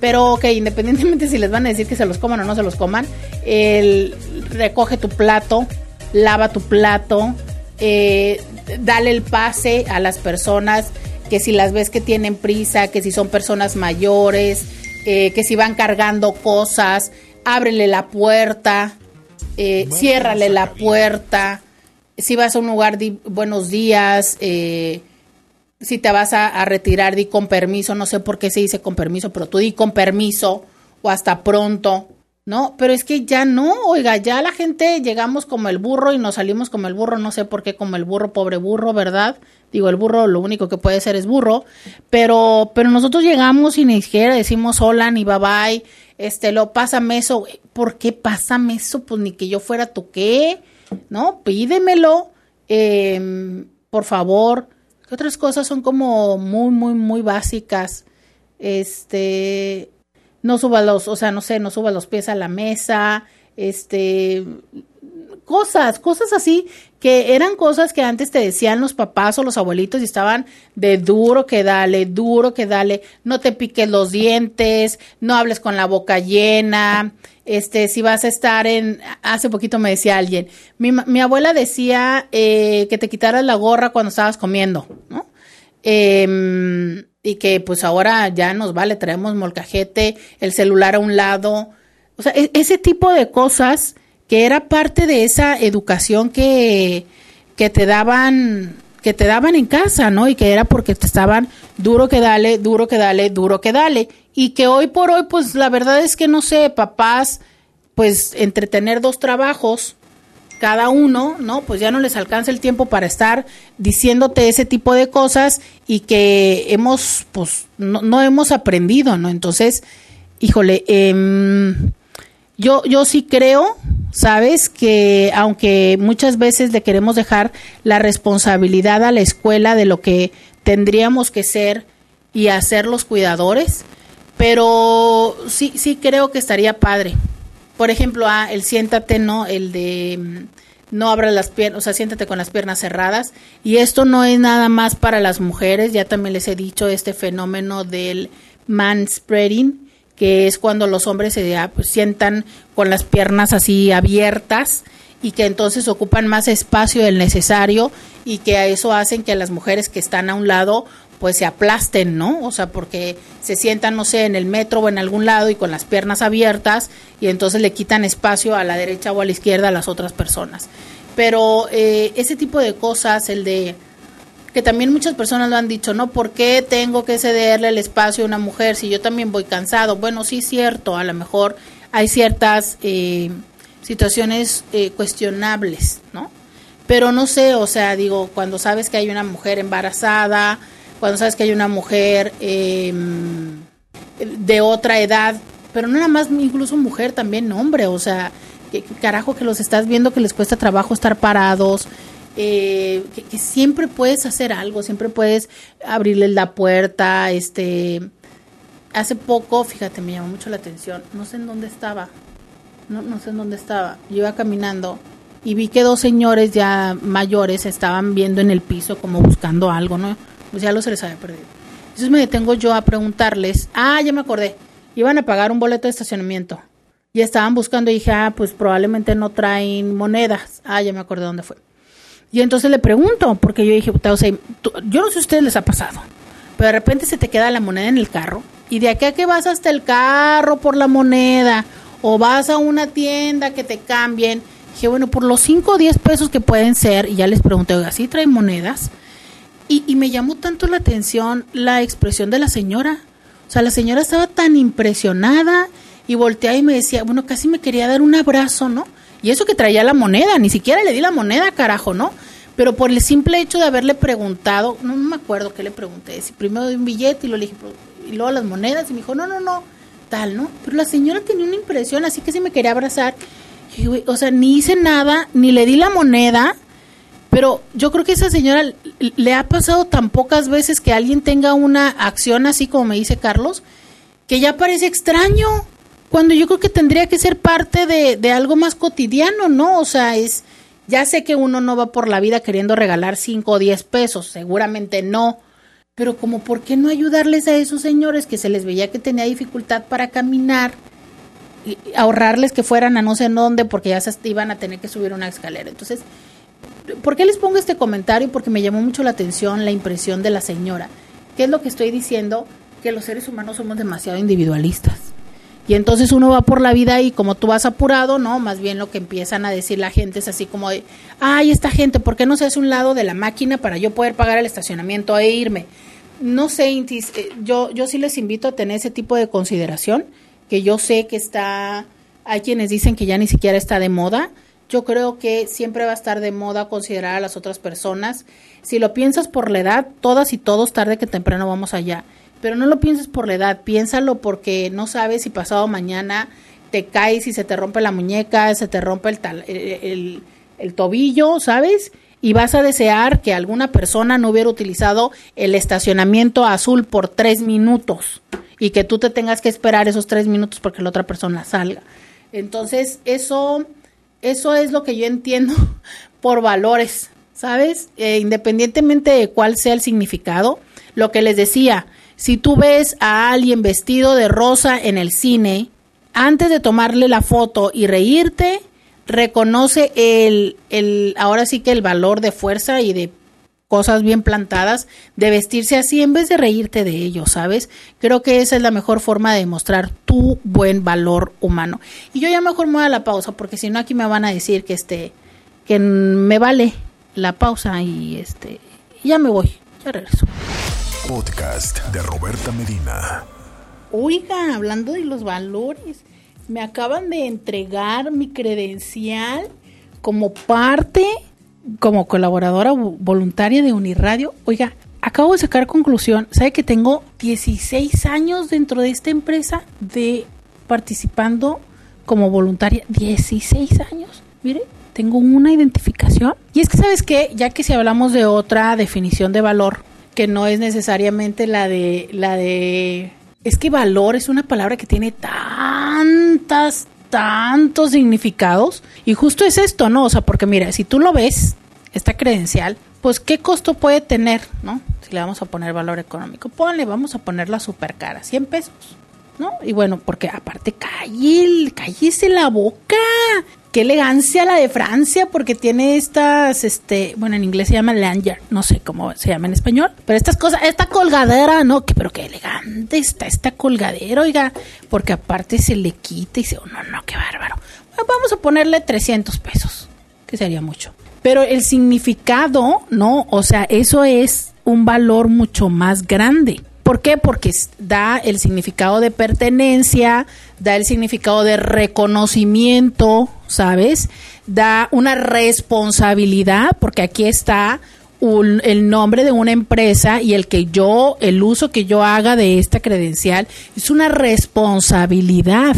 Pero ok, independientemente si les van a decir que se los coman o no se los coman, el, recoge tu plato, lava tu plato, eh, dale el pase a las personas que si las ves que tienen prisa, que si son personas mayores, eh, que si van cargando cosas, ábrele la puerta, eh, ciérrale la puerta. Si vas a un lugar, di buenos días. Eh, si te vas a, a, retirar, di con permiso. No sé por qué se dice con permiso, pero tú di con permiso o hasta pronto. No, pero es que ya no, oiga, ya la gente llegamos como el burro y nos salimos como el burro, no sé por qué como el burro, pobre burro, ¿verdad? Digo, el burro lo único que puede ser es burro, pero pero nosotros llegamos y ni siquiera decimos hola ni bye bye, este, lo pásame eso, ¿por qué pásame eso? Pues ni que yo fuera tu qué, ¿no? Pídemelo, eh, por favor. ¿Qué otras cosas son como muy, muy, muy básicas? Este, no suba los, o sea, no sé, no suba los pies a la mesa, este, cosas, cosas así que eran cosas que antes te decían los papás o los abuelitos y estaban de duro que dale, duro que dale, no te piques los dientes, no hables con la boca llena, este, si vas a estar en, hace poquito me decía alguien, mi, mi abuela decía eh, que te quitaras la gorra cuando estabas comiendo, ¿no? Eh, y que pues ahora ya nos vale, traemos molcajete, el celular a un lado, o sea, e-, ese tipo de cosas que era parte de esa educación que, que te daban que te daban en casa, ¿no? Y que era porque te estaban duro que dale, duro que dale, duro que dale. Y que hoy por hoy, pues la verdad es que no sé, papás, pues entre tener dos trabajos, cada uno, ¿no? Pues ya no les alcanza el tiempo para estar diciéndote ese tipo de cosas y que hemos, pues, no, hemos aprendido, ¿no? Entonces, híjole, eh, yo, yo sí creo, sabes, que aunque muchas veces le queremos dejar la responsabilidad a la escuela de lo que tendríamos que ser y hacer los cuidadores, pero sí, sí creo que estaría padre. Por ejemplo, ah, el siéntate, ¿no? El de mm, no abra las piernas, o sea, siéntate con las piernas cerradas. Y esto no es nada más para las mujeres, ya también les he dicho este fenómeno del man spreading, que es cuando los hombres se pues, sientan con las piernas así abiertas y que entonces ocupan más espacio del necesario y que a eso hacen que las mujeres que están a un lado pues se aplasten, ¿no? O sea, porque se sientan, no sé, en el metro o en algún lado y con las piernas abiertas y entonces le quitan espacio a la derecha o a la izquierda a las otras personas. Pero eh, ese tipo de cosas, el de que también muchas personas lo han dicho, ¿no? ¿Por qué tengo que cederle el espacio a una mujer si yo también voy cansado? Bueno, sí cierto, a lo mejor hay ciertas eh, situaciones eh, cuestionables, ¿no? Pero no sé, o sea, digo, cuando sabes que hay una mujer embarazada, cuando sabes que hay una mujer em, de otra edad, pero no nada más incluso mujer, también hombre, o sea, que, carajo que los estás viendo que les cuesta trabajo estar parados, eh, que, siempre puedes hacer algo, siempre puedes abrirles la puerta, este, hace poco, fíjate, me llamó mucho la atención, no sé en dónde estaba, no, no sé en dónde estaba, yo iba caminando y vi que dos señores ya mayores estaban viendo en el piso como buscando algo, ¿no? Pues ya lo se les había perdido. Entonces me detengo yo a preguntarles, ah, ya me acordé, iban a pagar un boleto de estacionamiento y estaban buscando y dije, ah, pues probablemente no traen monedas, ah, ya me acordé dónde fue y entonces le pregunto, porque yo dije, o sea, yo no sé si a ustedes les ha pasado, pero de repente se te queda la moneda en el carro y de aquí a que vas hasta el carro por la moneda o vas a una tienda que te cambien. Dije, bueno, por los 5 o 10 pesos que pueden ser, y ya les pregunté, oiga, ¿sí traen monedas? Y, y me llamó tanto la atención la expresión de la señora. O sea, la señora estaba tan impresionada y volteaba y me decía, bueno, casi me quería dar un abrazo, ¿no? Y eso que traía la moneda, ni siquiera le di la moneda, carajo, ¿no? Pero por el simple hecho de haberle preguntado, no, me acuerdo qué le pregunté, si primero di un billete y lo dije, y luego las monedas, y me dijo, no, no, no, tal, ¿no? Pero la señora tenía una impresión, así que sí me quería abrazar. o sea, ni hice nada, ni le di la moneda, pero yo creo que esa señora le ha pasado tan pocas veces que alguien tenga una acción así como me dice Carlos, que ya parece extraño cuando yo creo que tendría que ser parte de, algo más cotidiano, ¿no? O sea, es, ya sé que uno no va por la vida queriendo regalar 5 o 10 pesos, seguramente no, pero como por qué no ayudarles a esos señores que se les veía que tenía dificultad para caminar, y ahorrarles que fueran a no sé en dónde porque ya se iban a tener que subir una escalera. Entonces, ¿por qué les pongo este comentario? Porque me llamó mucho la atención la impresión de la señora. ¿Qué es lo que estoy diciendo? Que los seres humanos somos demasiado individualistas y entonces uno va por la vida y como tú vas apurado, ¿no? Más bien lo que empiezan a decir la gente es así como de, ay, esta gente, ¿por qué no se hace un lado de la máquina para yo poder pagar el estacionamiento e irme? No sé, eh, yo, yo sí les invito a tener ese tipo de consideración, que yo sé que está, hay quienes dicen que ya ni siquiera está de moda. Yo creo que siempre va a estar de moda considerar a las otras personas. Si lo piensas por la edad, todas y todos tarde que temprano vamos allá pero no lo pienses por la edad, piénsalo porque no sabes si pasado mañana te caes y se te rompe la muñeca, se te rompe el, tal, el, el, tobillo, ¿sabes? Y vas a desear que alguna persona no hubiera utilizado el estacionamiento azul por tres minutos y que tú te tengas que esperar esos tres minutos porque la otra persona salga. Entonces, eso, eso es lo que yo entiendo [laughs] por valores, ¿sabes? Eh, independientemente de cuál sea el significado, lo que les decía, si tú ves a alguien vestido de rosa en el cine, antes de tomarle la foto y reírte, reconoce el, el, ahora sí que el valor de fuerza y de cosas bien plantadas de vestirse así en vez de reírte de ello, ¿sabes? Creo que esa es la mejor forma de demostrar tu buen valor humano. Y yo ya mejor me voy a la pausa porque si no aquí me van a decir que este que me vale la pausa y este ya me voy, ya regreso. Podcast de Roberta Medina. Oiga, hablando de los valores, me acaban de entregar mi credencial como parte, como colaboradora voluntaria de Uniradio. Oiga, acabo de sacar conclusión. ¿Sabe que tengo 16 años dentro de esta empresa de participando como voluntaria? 16 años. Mire, tengo una identificación. Y es que, ¿sabes qué? Ya que si hablamos de otra definición de valor, que no es necesariamente la de la de es que valor es una palabra que tiene tantas tantos significados y justo es esto, ¿no? O sea, porque mira, si tú lo ves, esta credencial, pues qué costo puede tener, ¿no? Si le vamos a poner valor económico, ponle, vamos a ponerla súper cara, 100 pesos, ¿no? Y bueno, porque aparte calle, cállese la boca, qué elegancia la de Francia, porque tiene estas, este, bueno, en inglés se llama lanyard, no sé cómo se llama en español, pero estas cosas, esta colgadera, ¿no? Que, pero qué elegante está esta colgadera, oiga, porque aparte se le quita y se, oh, no, no, qué bárbaro. vamos a ponerle 300 pesos, que sería mucho. Pero el significado, ¿no? O sea, eso es un valor mucho más grande. ¿Por qué? Porque da el significado de pertenencia, da el significado de reconocimiento, ¿sabes? Da una responsabilidad, porque aquí está el nombre de una empresa y el que yo, el uso que yo haga de esta credencial es una responsabilidad,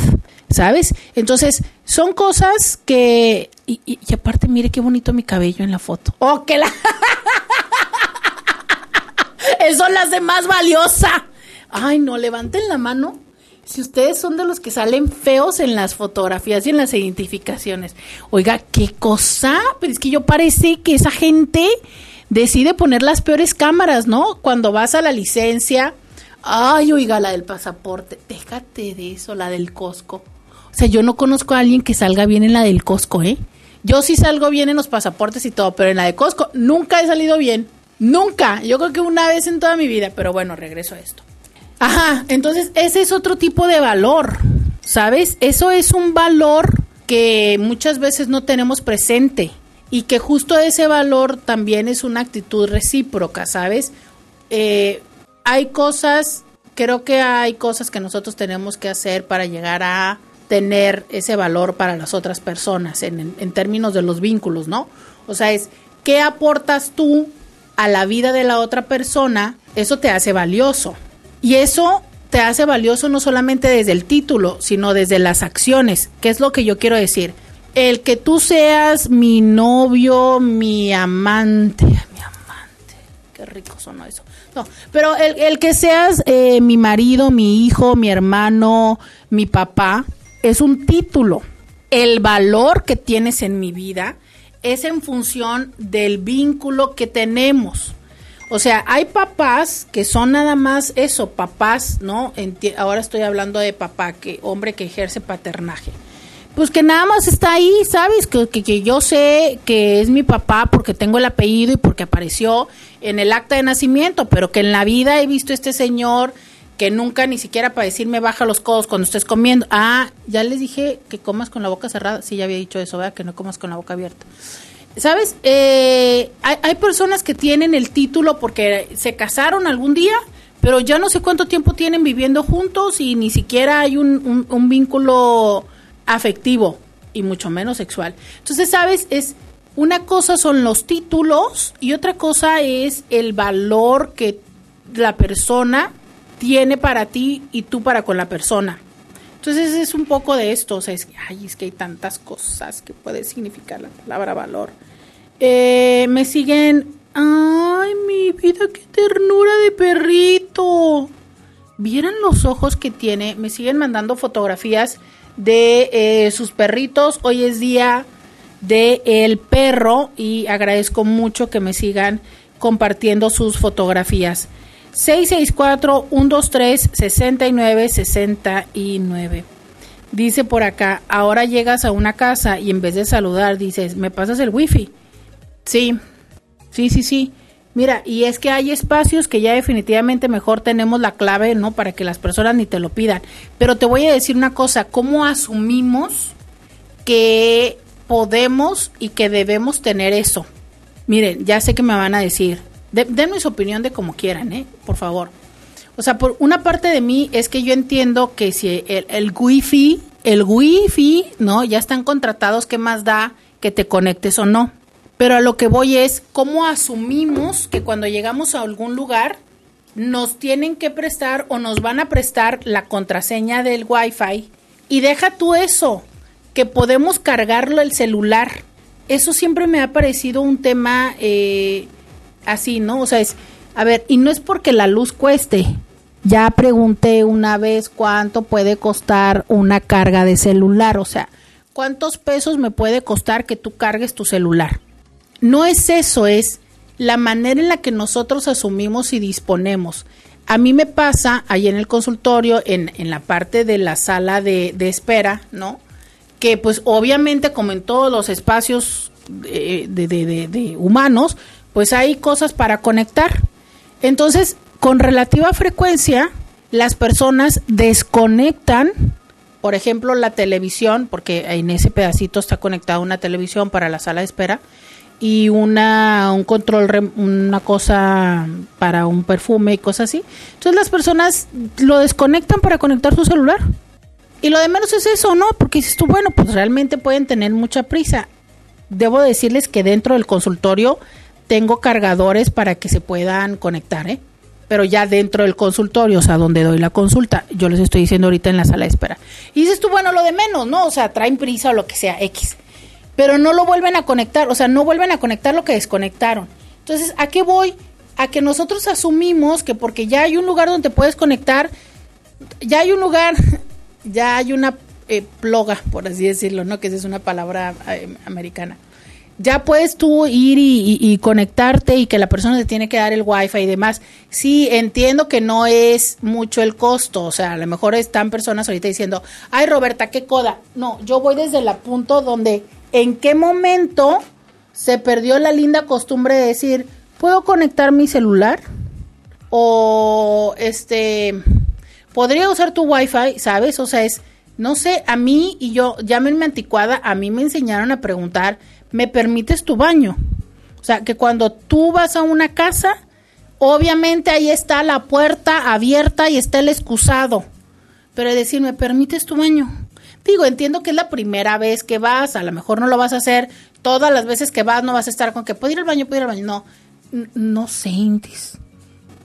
¿sabes? Entonces, son cosas que... Y, y, aparte, mire qué bonito mi cabello en la foto. ¡Oh, que la... [laughs] Eso la hace más valiosa. Ay, no, levanten la mano si ustedes son de los que salen feos en las fotografías y en las identificaciones. Oiga, qué cosa, pero es que yo parece que esa gente decide poner las peores cámaras, ¿no? Cuando vas a la licencia, ay, oiga, la del pasaporte, déjate de eso, la del Costco. O sea, yo no conozco a alguien que salga bien en la del Costco, ¿eh? Yo sí salgo bien en los pasaportes y todo, pero en la de Costco nunca he salido bien. Nunca. Yo creo que una vez en toda mi vida, pero bueno, regreso a esto. Ajá, entonces ese es otro tipo de valor, ¿sabes? Eso es un valor que muchas veces no tenemos presente y que justo ese valor también es una actitud recíproca, ¿sabes? Eh, hay cosas, creo que hay cosas que nosotros tenemos que hacer para llegar a tener ese valor para las otras personas en, en términos de los vínculos, ¿no? O sea, es, ¿qué aportas tú a la vida de la otra persona? Eso te hace valioso. Y eso te hace valioso no solamente desde el título, sino desde las acciones. ¿Qué es lo que yo quiero decir? El que tú seas mi novio, mi amante, mi amante, qué rico sonó eso. No, pero el, que seas eh, mi marido, mi hijo, mi hermano, mi papá, es un título. El valor que tienes en mi vida es en función del vínculo que tenemos. O sea, hay papás que son nada más eso, papás, ¿no? ahora estoy hablando de papá, que hombre que ejerce paternaje. Pues que nada más está ahí, ¿sabes? Que, que, yo sé que es mi papá porque tengo el apellido y porque apareció en el acta de nacimiento, pero que en la vida he visto este señor que nunca ni siquiera para decirme baja los codos cuando estés comiendo. Ah, ya les dije que comas con la boca cerrada. Sí, ya había dicho eso, ¿verdad? Que no comas con la boca abierta. ¿Sabes? Eh, hay, personas que tienen el título porque se casaron algún día, pero ya no sé cuánto tiempo tienen viviendo juntos y ni siquiera hay un, un, vínculo afectivo y mucho menos sexual. Entonces, ¿sabes? Es una cosa son los títulos y otra cosa es el valor que la persona tiene para ti y tú para con la persona. Entonces es un poco de esto, o sea, es que, ay, es que hay tantas cosas que puede significar la palabra valor. Eh, me siguen, ay, mi vida, qué ternura de perrito. Vieran los ojos que tiene, me siguen mandando fotografías de eh, sus perritos. Hoy es día de el perro y agradezco mucho que me sigan compartiendo sus fotografías. 664-123-6969. Dice por acá, ahora llegas a una casa y en vez de saludar dices, ¿me pasas el wifi? Sí, sí, sí, sí. Mira, y es que hay espacios que ya definitivamente mejor tenemos la clave, ¿no? Para que las personas ni te lo pidan. Pero te voy a decir una cosa, ¿cómo asumimos que podemos y que debemos tener eso? Miren, ya sé que me van a decir, de, denme su opinión de como quieran, ¿eh? Por favor. O sea, por una parte de mí es que yo entiendo que si el, el wifi, el wifi, ¿no? Ya están contratados, ¿qué más da que te conectes o no? Pero a lo que voy es cómo asumimos que cuando llegamos a algún lugar nos tienen que prestar o nos van a prestar la contraseña del wifi y deja tú eso, que podemos cargarlo el celular. Eso siempre me ha parecido un tema eh, así, ¿no? O sea, es, a ver, y no es porque la luz cueste. Ya pregunté una vez cuánto puede costar una carga de celular, o sea, cuántos pesos me puede costar que tú cargues tu celular. No es eso, es la manera en la que nosotros asumimos y disponemos. A mí me pasa ahí en el consultorio, en, en la parte de la sala de, espera, ¿no? Que pues obviamente como en todos los espacios de, de, de humanos, pues hay cosas para conectar. Entonces, con relativa frecuencia, las personas desconectan, por ejemplo, la televisión, porque en ese pedacito está conectada una televisión para la sala de espera, y una un control una cosa para un perfume y cosas así. Entonces las personas lo desconectan para conectar su celular. Y lo de menos es eso, ¿no? Porque dices tú, bueno, pues realmente pueden tener mucha prisa. Debo decirles que dentro del consultorio tengo cargadores para que se puedan conectar, ¿eh? Pero ya dentro del consultorio, o sea, donde doy la consulta, yo les estoy diciendo ahorita en la sala de espera. Y dices tú, bueno, lo de menos, ¿no? O sea, traen prisa o lo que sea, X pero no lo vuelven a conectar, o sea, no vuelven a conectar lo que desconectaron. Entonces, ¿a qué voy? A que nosotros asumimos que porque ya hay un lugar donde puedes conectar, ya hay un lugar, [laughs] ya hay una eh, ploga, por así decirlo, ¿no? Que esa es una palabra eh, americana. Ya puedes tú ir y, conectarte y que la persona te tiene que dar el wifi y demás. Sí, entiendo que no es mucho el costo, o sea, a lo mejor están personas ahorita diciendo, ay Roberta, qué coda. No, yo voy desde el punto donde en qué momento se perdió la linda costumbre de decir, ¿puedo conectar mi celular? O este, podría usar tu wifi, ¿sabes? O sea, es, no sé, a mí y yo, llámenme anticuada, a mí me enseñaron a preguntar, ¿me permites tu baño? O sea, que cuando tú vas a una casa, obviamente ahí está la puerta abierta y está el excusado. Pero decir, ¿me permites tu baño? Digo, entiendo que es la primera vez que vas, a lo mejor no lo vas a hacer todas las veces que vas, no vas a estar con que puedo ir al baño, puedo ir al baño. No, no sé.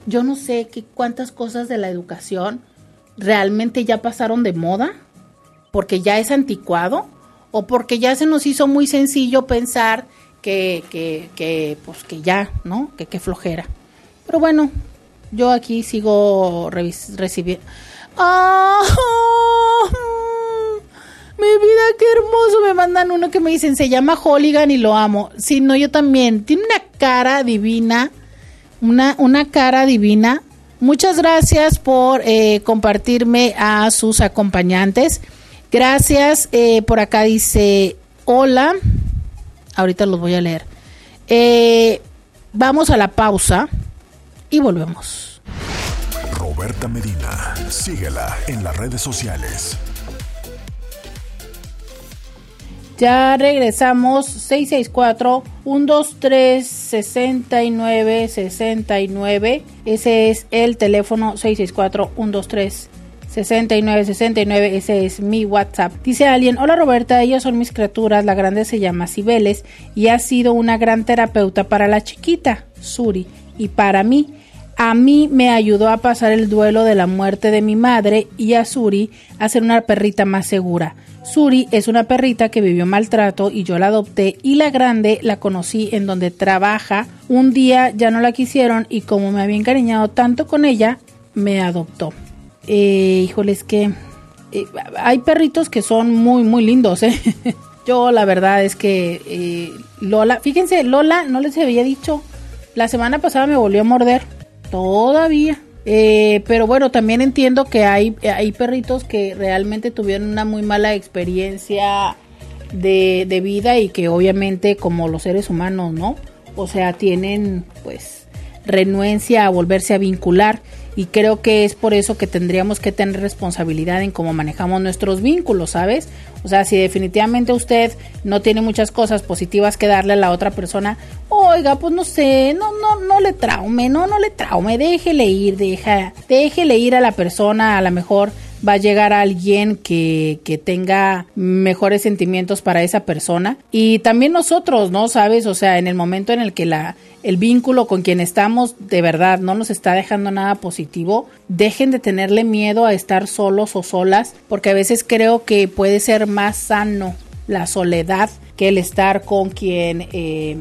Yo no sé qué cuántas cosas de la educación realmente ya pasaron de moda, porque ya es anticuado, o porque ya se nos hizo muy sencillo pensar que, que, que pues que ya, ¿no? Que qué flojera. Pero bueno, yo aquí sigo recibiendo. ¡Ah! Mi vida, qué hermoso. Me mandan uno que me dicen, se llama Holigan y lo amo. Sí, no, yo también. Tiene una cara divina. Una, una cara divina. Muchas gracias por eh, compartirme a sus acompañantes. Gracias. Eh, por acá dice, hola. Ahorita los voy a leer. Eh, vamos a la pausa y volvemos. Roberta Medina, síguela en las redes sociales. Ya regresamos 664-123-6969. Ese es el teléfono 664-123-6969. Ese es mi WhatsApp. Dice alguien, hola Roberta, ellas son mis criaturas. La grande se llama Cibeles y ha sido una gran terapeuta para la chiquita, Suri, y para mí. A mí me ayudó a pasar el duelo de la muerte de mi madre y a Suri a ser una perrita más segura. Suri es una perrita que vivió maltrato y yo la adopté y la grande la conocí en donde trabaja. Un día ya no la quisieron y como me había encariñado tanto con ella, me adoptó. Eh, híjole, es que eh, hay perritos que son muy, muy lindos, ¿eh? [laughs] yo la verdad es que eh, Lola, fíjense, Lola, no les había dicho, la semana pasada me volvió a morder, todavía. Eh, pero bueno, también entiendo que hay, hay perritos que realmente tuvieron una muy mala experiencia de, de, vida y que obviamente como los seres humanos, ¿no? O sea, tienen pues renuencia a volverse a vincular y creo que es por eso que tendríamos que tener responsabilidad en cómo manejamos nuestros vínculos, ¿sabes? O sea, si definitivamente usted no tiene muchas cosas positivas que darle a la otra persona, oiga, pues no sé, no, no, no le traume, no, no le traume, déjele ir, deja, déjele ir a la persona, a lo mejor va a llegar alguien que, que tenga mejores sentimientos para esa persona. Y también nosotros, ¿no? ¿Sabes? O sea, en el momento en el que la, el vínculo con quien estamos de verdad no nos está dejando nada positivo, dejen de tenerle miedo a estar solos o solas, porque a veces creo que puede ser más sano la soledad que el estar con quien eh,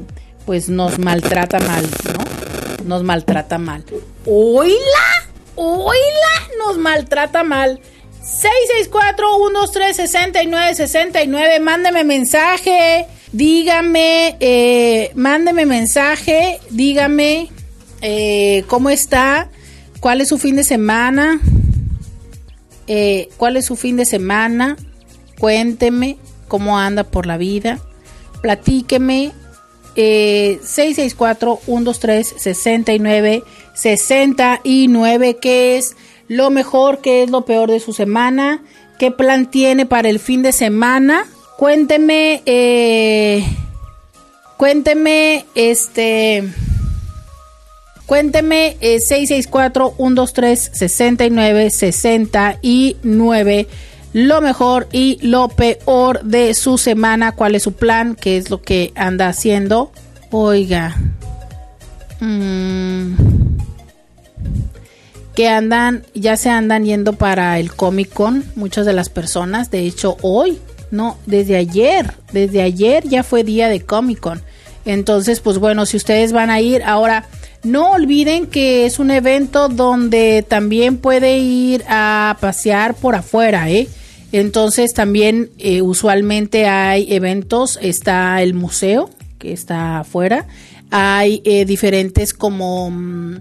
pues nos maltrata mal, ¿no? Nos maltrata mal. ¡Oila! ¡Oila! Nos maltrata mal. 664-123-6969. Mándeme mensaje. Dígame, eh, mándeme mensaje. Dígame eh, cómo está. ¿Cuál es su fin de semana? Eh, ¿Cuál es su fin de semana? Cuénteme cómo anda por la vida. Platíqueme. 664-123-6969. ¿Qué es lo mejor? ¿Qué es lo peor de su semana? ¿Qué plan tiene para el fin de semana? Cuénteme, eh, cuénteme, este, cuénteme eh, 664-123-6969 lo mejor y lo peor de su semana, cuál es su plan, qué es lo que anda haciendo. Oiga, mm, que andan, ya se andan yendo para el Comic Con, muchas de las personas, de hecho hoy, no, desde ayer, desde ayer ya fue día de Comic Con. Entonces, pues bueno, si ustedes van a ir ahora, no olviden que es un evento donde también puede ir a pasear por afuera, ¿eh? Entonces también eh, usualmente hay eventos, está el museo que está afuera, hay eh, diferentes como, mm,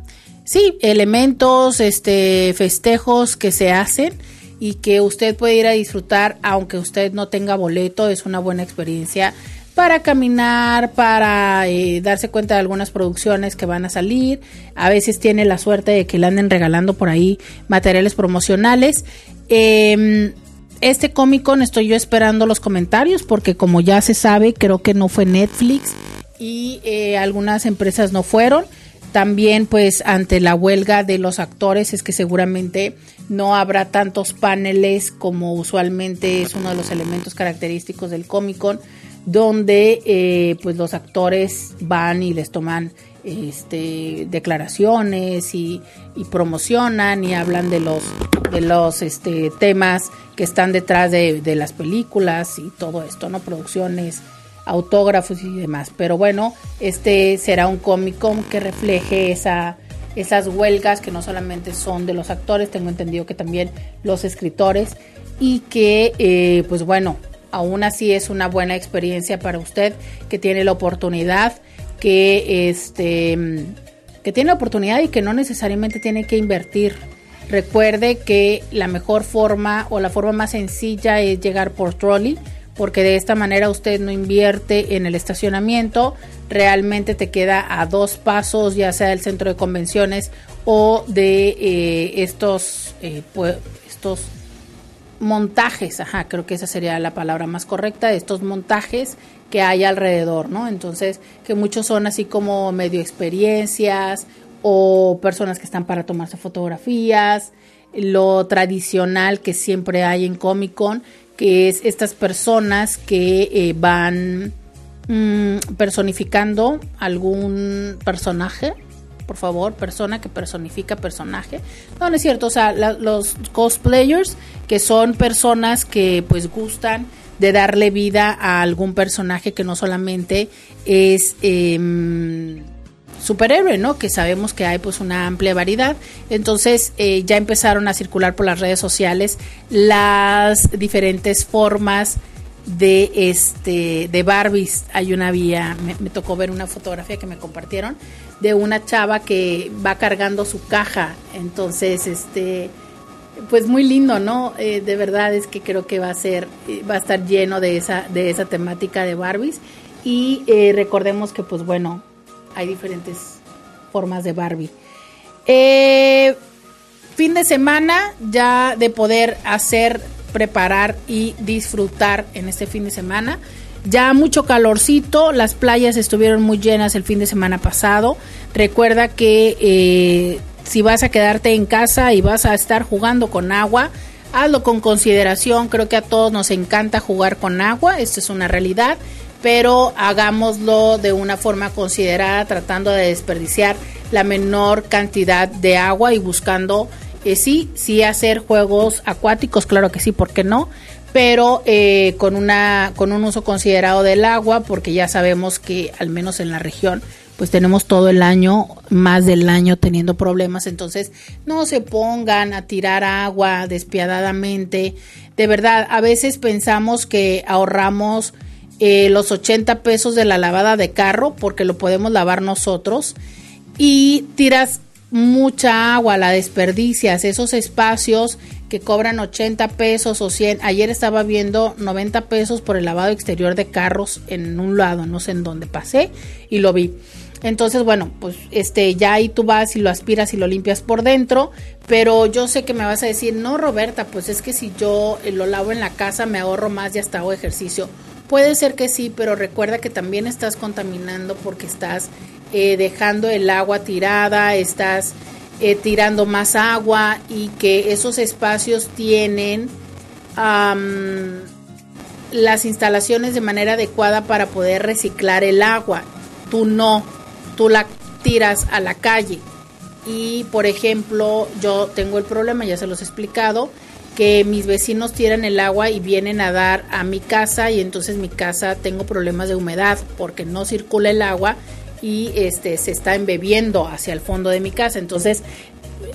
sí, elementos, este, festejos que se hacen y que usted puede ir a disfrutar aunque usted no tenga boleto, es una buena experiencia para caminar, para eh, darse cuenta de algunas producciones que van a salir. A veces tiene la suerte de que le anden regalando por ahí materiales promocionales. Eh, este Comic estoy yo esperando los comentarios porque como ya se sabe, creo que no fue Netflix y eh, algunas empresas no fueron. También pues ante la huelga de los actores es que seguramente no habrá tantos paneles como usualmente es uno de los elementos característicos del Comic Con donde eh, pues los actores van y les toman este, declaraciones y, y, promocionan y hablan de los de los este, temas que están detrás de, de, las películas y todo esto, ¿no? Producciones, autógrafos y demás. Pero bueno, este será un Comic que refleje esa, esas huelgas que no solamente son de los actores, tengo entendido que también los escritores y que eh, pues bueno, aún así es una buena experiencia para usted que tiene la oportunidad que este que tiene la oportunidad y que no necesariamente tiene que invertir. Recuerde que la mejor forma o la forma más sencilla es llegar por trolley, porque de esta manera usted no invierte en el estacionamiento, realmente te queda a dos pasos, ya sea del centro de convenciones o de eh, estos, eh, estos montajes, ajá, creo que esa sería la palabra más correcta, de estos montajes que hay alrededor, ¿no? Entonces, que muchos son así como medio experiencias o personas que están para tomarse fotografías, lo tradicional que siempre hay en Comic Con, que es estas personas que eh, van mmm, personificando algún personaje, por favor, persona que personifica personaje. No, no es cierto, o sea, los cosplayers, que son personas que pues gustan de darle vida a algún personaje que no solamente es eh, superhéroe, ¿no? Que sabemos que hay pues una amplia variedad. Entonces eh, ya empezaron a circular por las redes sociales las diferentes formas de este de Barbies. Hay una vía, me, tocó ver una fotografía que me compartieron de una chava que va cargando su caja. Entonces, este pues muy lindo, ¿no? Eh, de verdad es que creo que va a ser, va a estar lleno de esa, de esa temática de Barbies. Y eh, recordemos que, pues bueno, hay diferentes formas de Barbie. Eh, fin de semana ya de poder hacer, preparar y disfrutar en este fin de semana. Ya mucho calorcito, las playas estuvieron muy llenas el fin de semana pasado. Recuerda que eh, si vas a quedarte en casa y vas a estar jugando con agua, hazlo con consideración. Creo que a todos nos encanta jugar con agua, esto es una realidad, pero hagámoslo de una forma considerada, tratando de desperdiciar la menor cantidad de agua y buscando, eh, sí, sí hacer juegos acuáticos, claro que sí, ¿por qué no? Pero eh, con, una, con un uso considerado del agua, porque ya sabemos que al menos en la región pues tenemos todo el año, más del año teniendo problemas, entonces no se pongan a tirar agua despiadadamente. De verdad, a veces pensamos que ahorramos eh, los 80 pesos de la lavada de carro porque lo podemos lavar nosotros y tiras mucha agua, la desperdicias, esos espacios que cobran 80 pesos o 100. Ayer estaba viendo 90 pesos por el lavado exterior de carros en un lado, no sé en dónde pasé y lo vi. Entonces, bueno, pues este ya ahí tú vas y lo aspiras y lo limpias por dentro, pero yo sé que me vas a decir, "No, Roberta, pues es que si yo eh, lo lavo en la casa me ahorro más y hasta hago ejercicio." Puede ser que sí, pero recuerda que también estás contaminando porque estás eh, dejando el agua tirada, estás eh, tirando más agua y que esos espacios tienen las instalaciones de manera adecuada para poder reciclar el agua. Tú no tú la tiras a la calle. Y por ejemplo, yo tengo el problema, ya se los he explicado, que mis vecinos tiran el agua y vienen a dar a mi casa y entonces mi casa tengo problemas de humedad porque no circula el agua y este se está embebiendo hacia el fondo de mi casa. Entonces,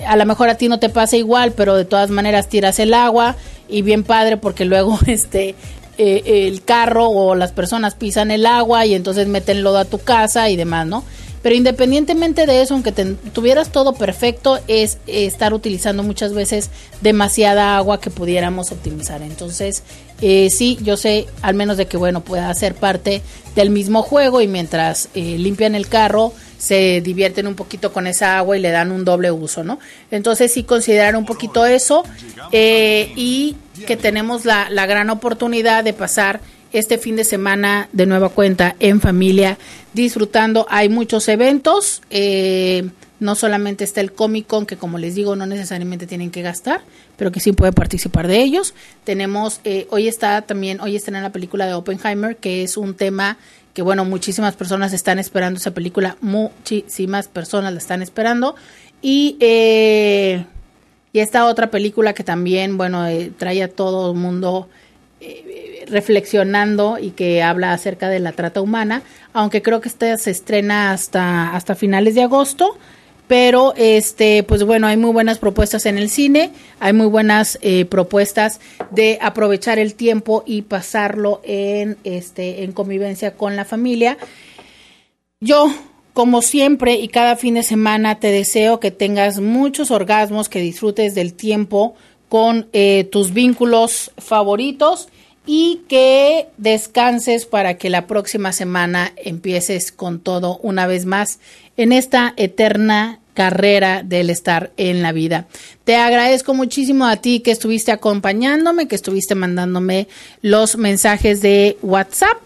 a lo mejor a ti no te pasa igual, pero de todas maneras tiras el agua y bien padre porque luego [laughs] este eh, el carro o las personas pisan el agua y entonces meten lodo a tu casa y demás, ¿no? Pero independientemente de eso, aunque tuvieras todo perfecto, es estar utilizando muchas veces demasiada agua que pudiéramos optimizar. Entonces, eh, sí, yo sé, al menos de que, bueno, pueda ser parte del mismo juego y mientras eh, limpian el carro, se divierten un poquito con esa agua y le dan un doble uso, ¿no? Entonces sí considerar un poquito eso eh, y que tenemos la gran oportunidad de pasar este fin de semana de nueva cuenta en familia disfrutando. Hay muchos eventos, eh, no solamente está el Comic Con, que como les digo, no necesariamente tienen que gastar, pero que sí puede participar de ellos. Tenemos, eh, hoy está también, hoy está en la película de Oppenheimer, que es un tema que bueno, muchísimas personas están esperando esa película, muchísimas personas la están esperando. Y, eh, y esta otra película que también, bueno, trae a todo el mundo reflexionando y que habla acerca de la trata humana, aunque creo que esta se estrena hasta, hasta finales de agosto. Pero este, pues bueno, hay muy buenas propuestas en el cine, hay muy buenas eh, propuestas de aprovechar el tiempo y pasarlo en este, en convivencia con la familia. Yo, como siempre y cada fin de semana, te deseo que tengas muchos orgasmos, que disfrutes del tiempo con eh, tus vínculos favoritos y que descanses para que la próxima semana empieces con todo una vez más en esta eterna carrera del estar en la vida. Te agradezco muchísimo a ti que estuviste acompañándome, que estuviste mandándome los mensajes de WhatsApp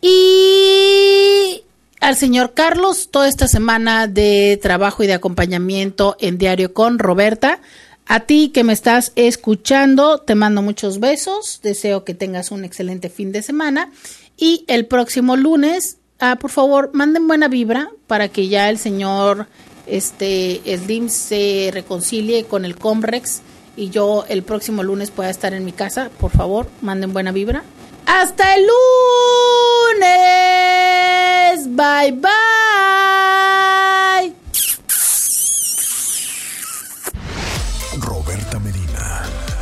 y al señor Carlos toda esta semana de trabajo y de acompañamiento en Diario con Roberta. A ti que me estás escuchando, te mando muchos besos, deseo que tengas un excelente fin de semana y el próximo lunes, ah, por favor, manden buena vibra para que ya el señor este Slim se reconcilie con el Comrex y yo el próximo lunes pueda estar en mi casa, por favor, manden buena vibra. Hasta el lunes. Bye bye.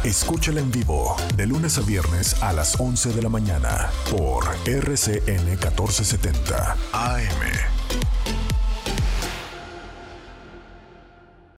Escúchala en vivo de lunes a viernes a las 11 de la mañana por RCN 1470 AM.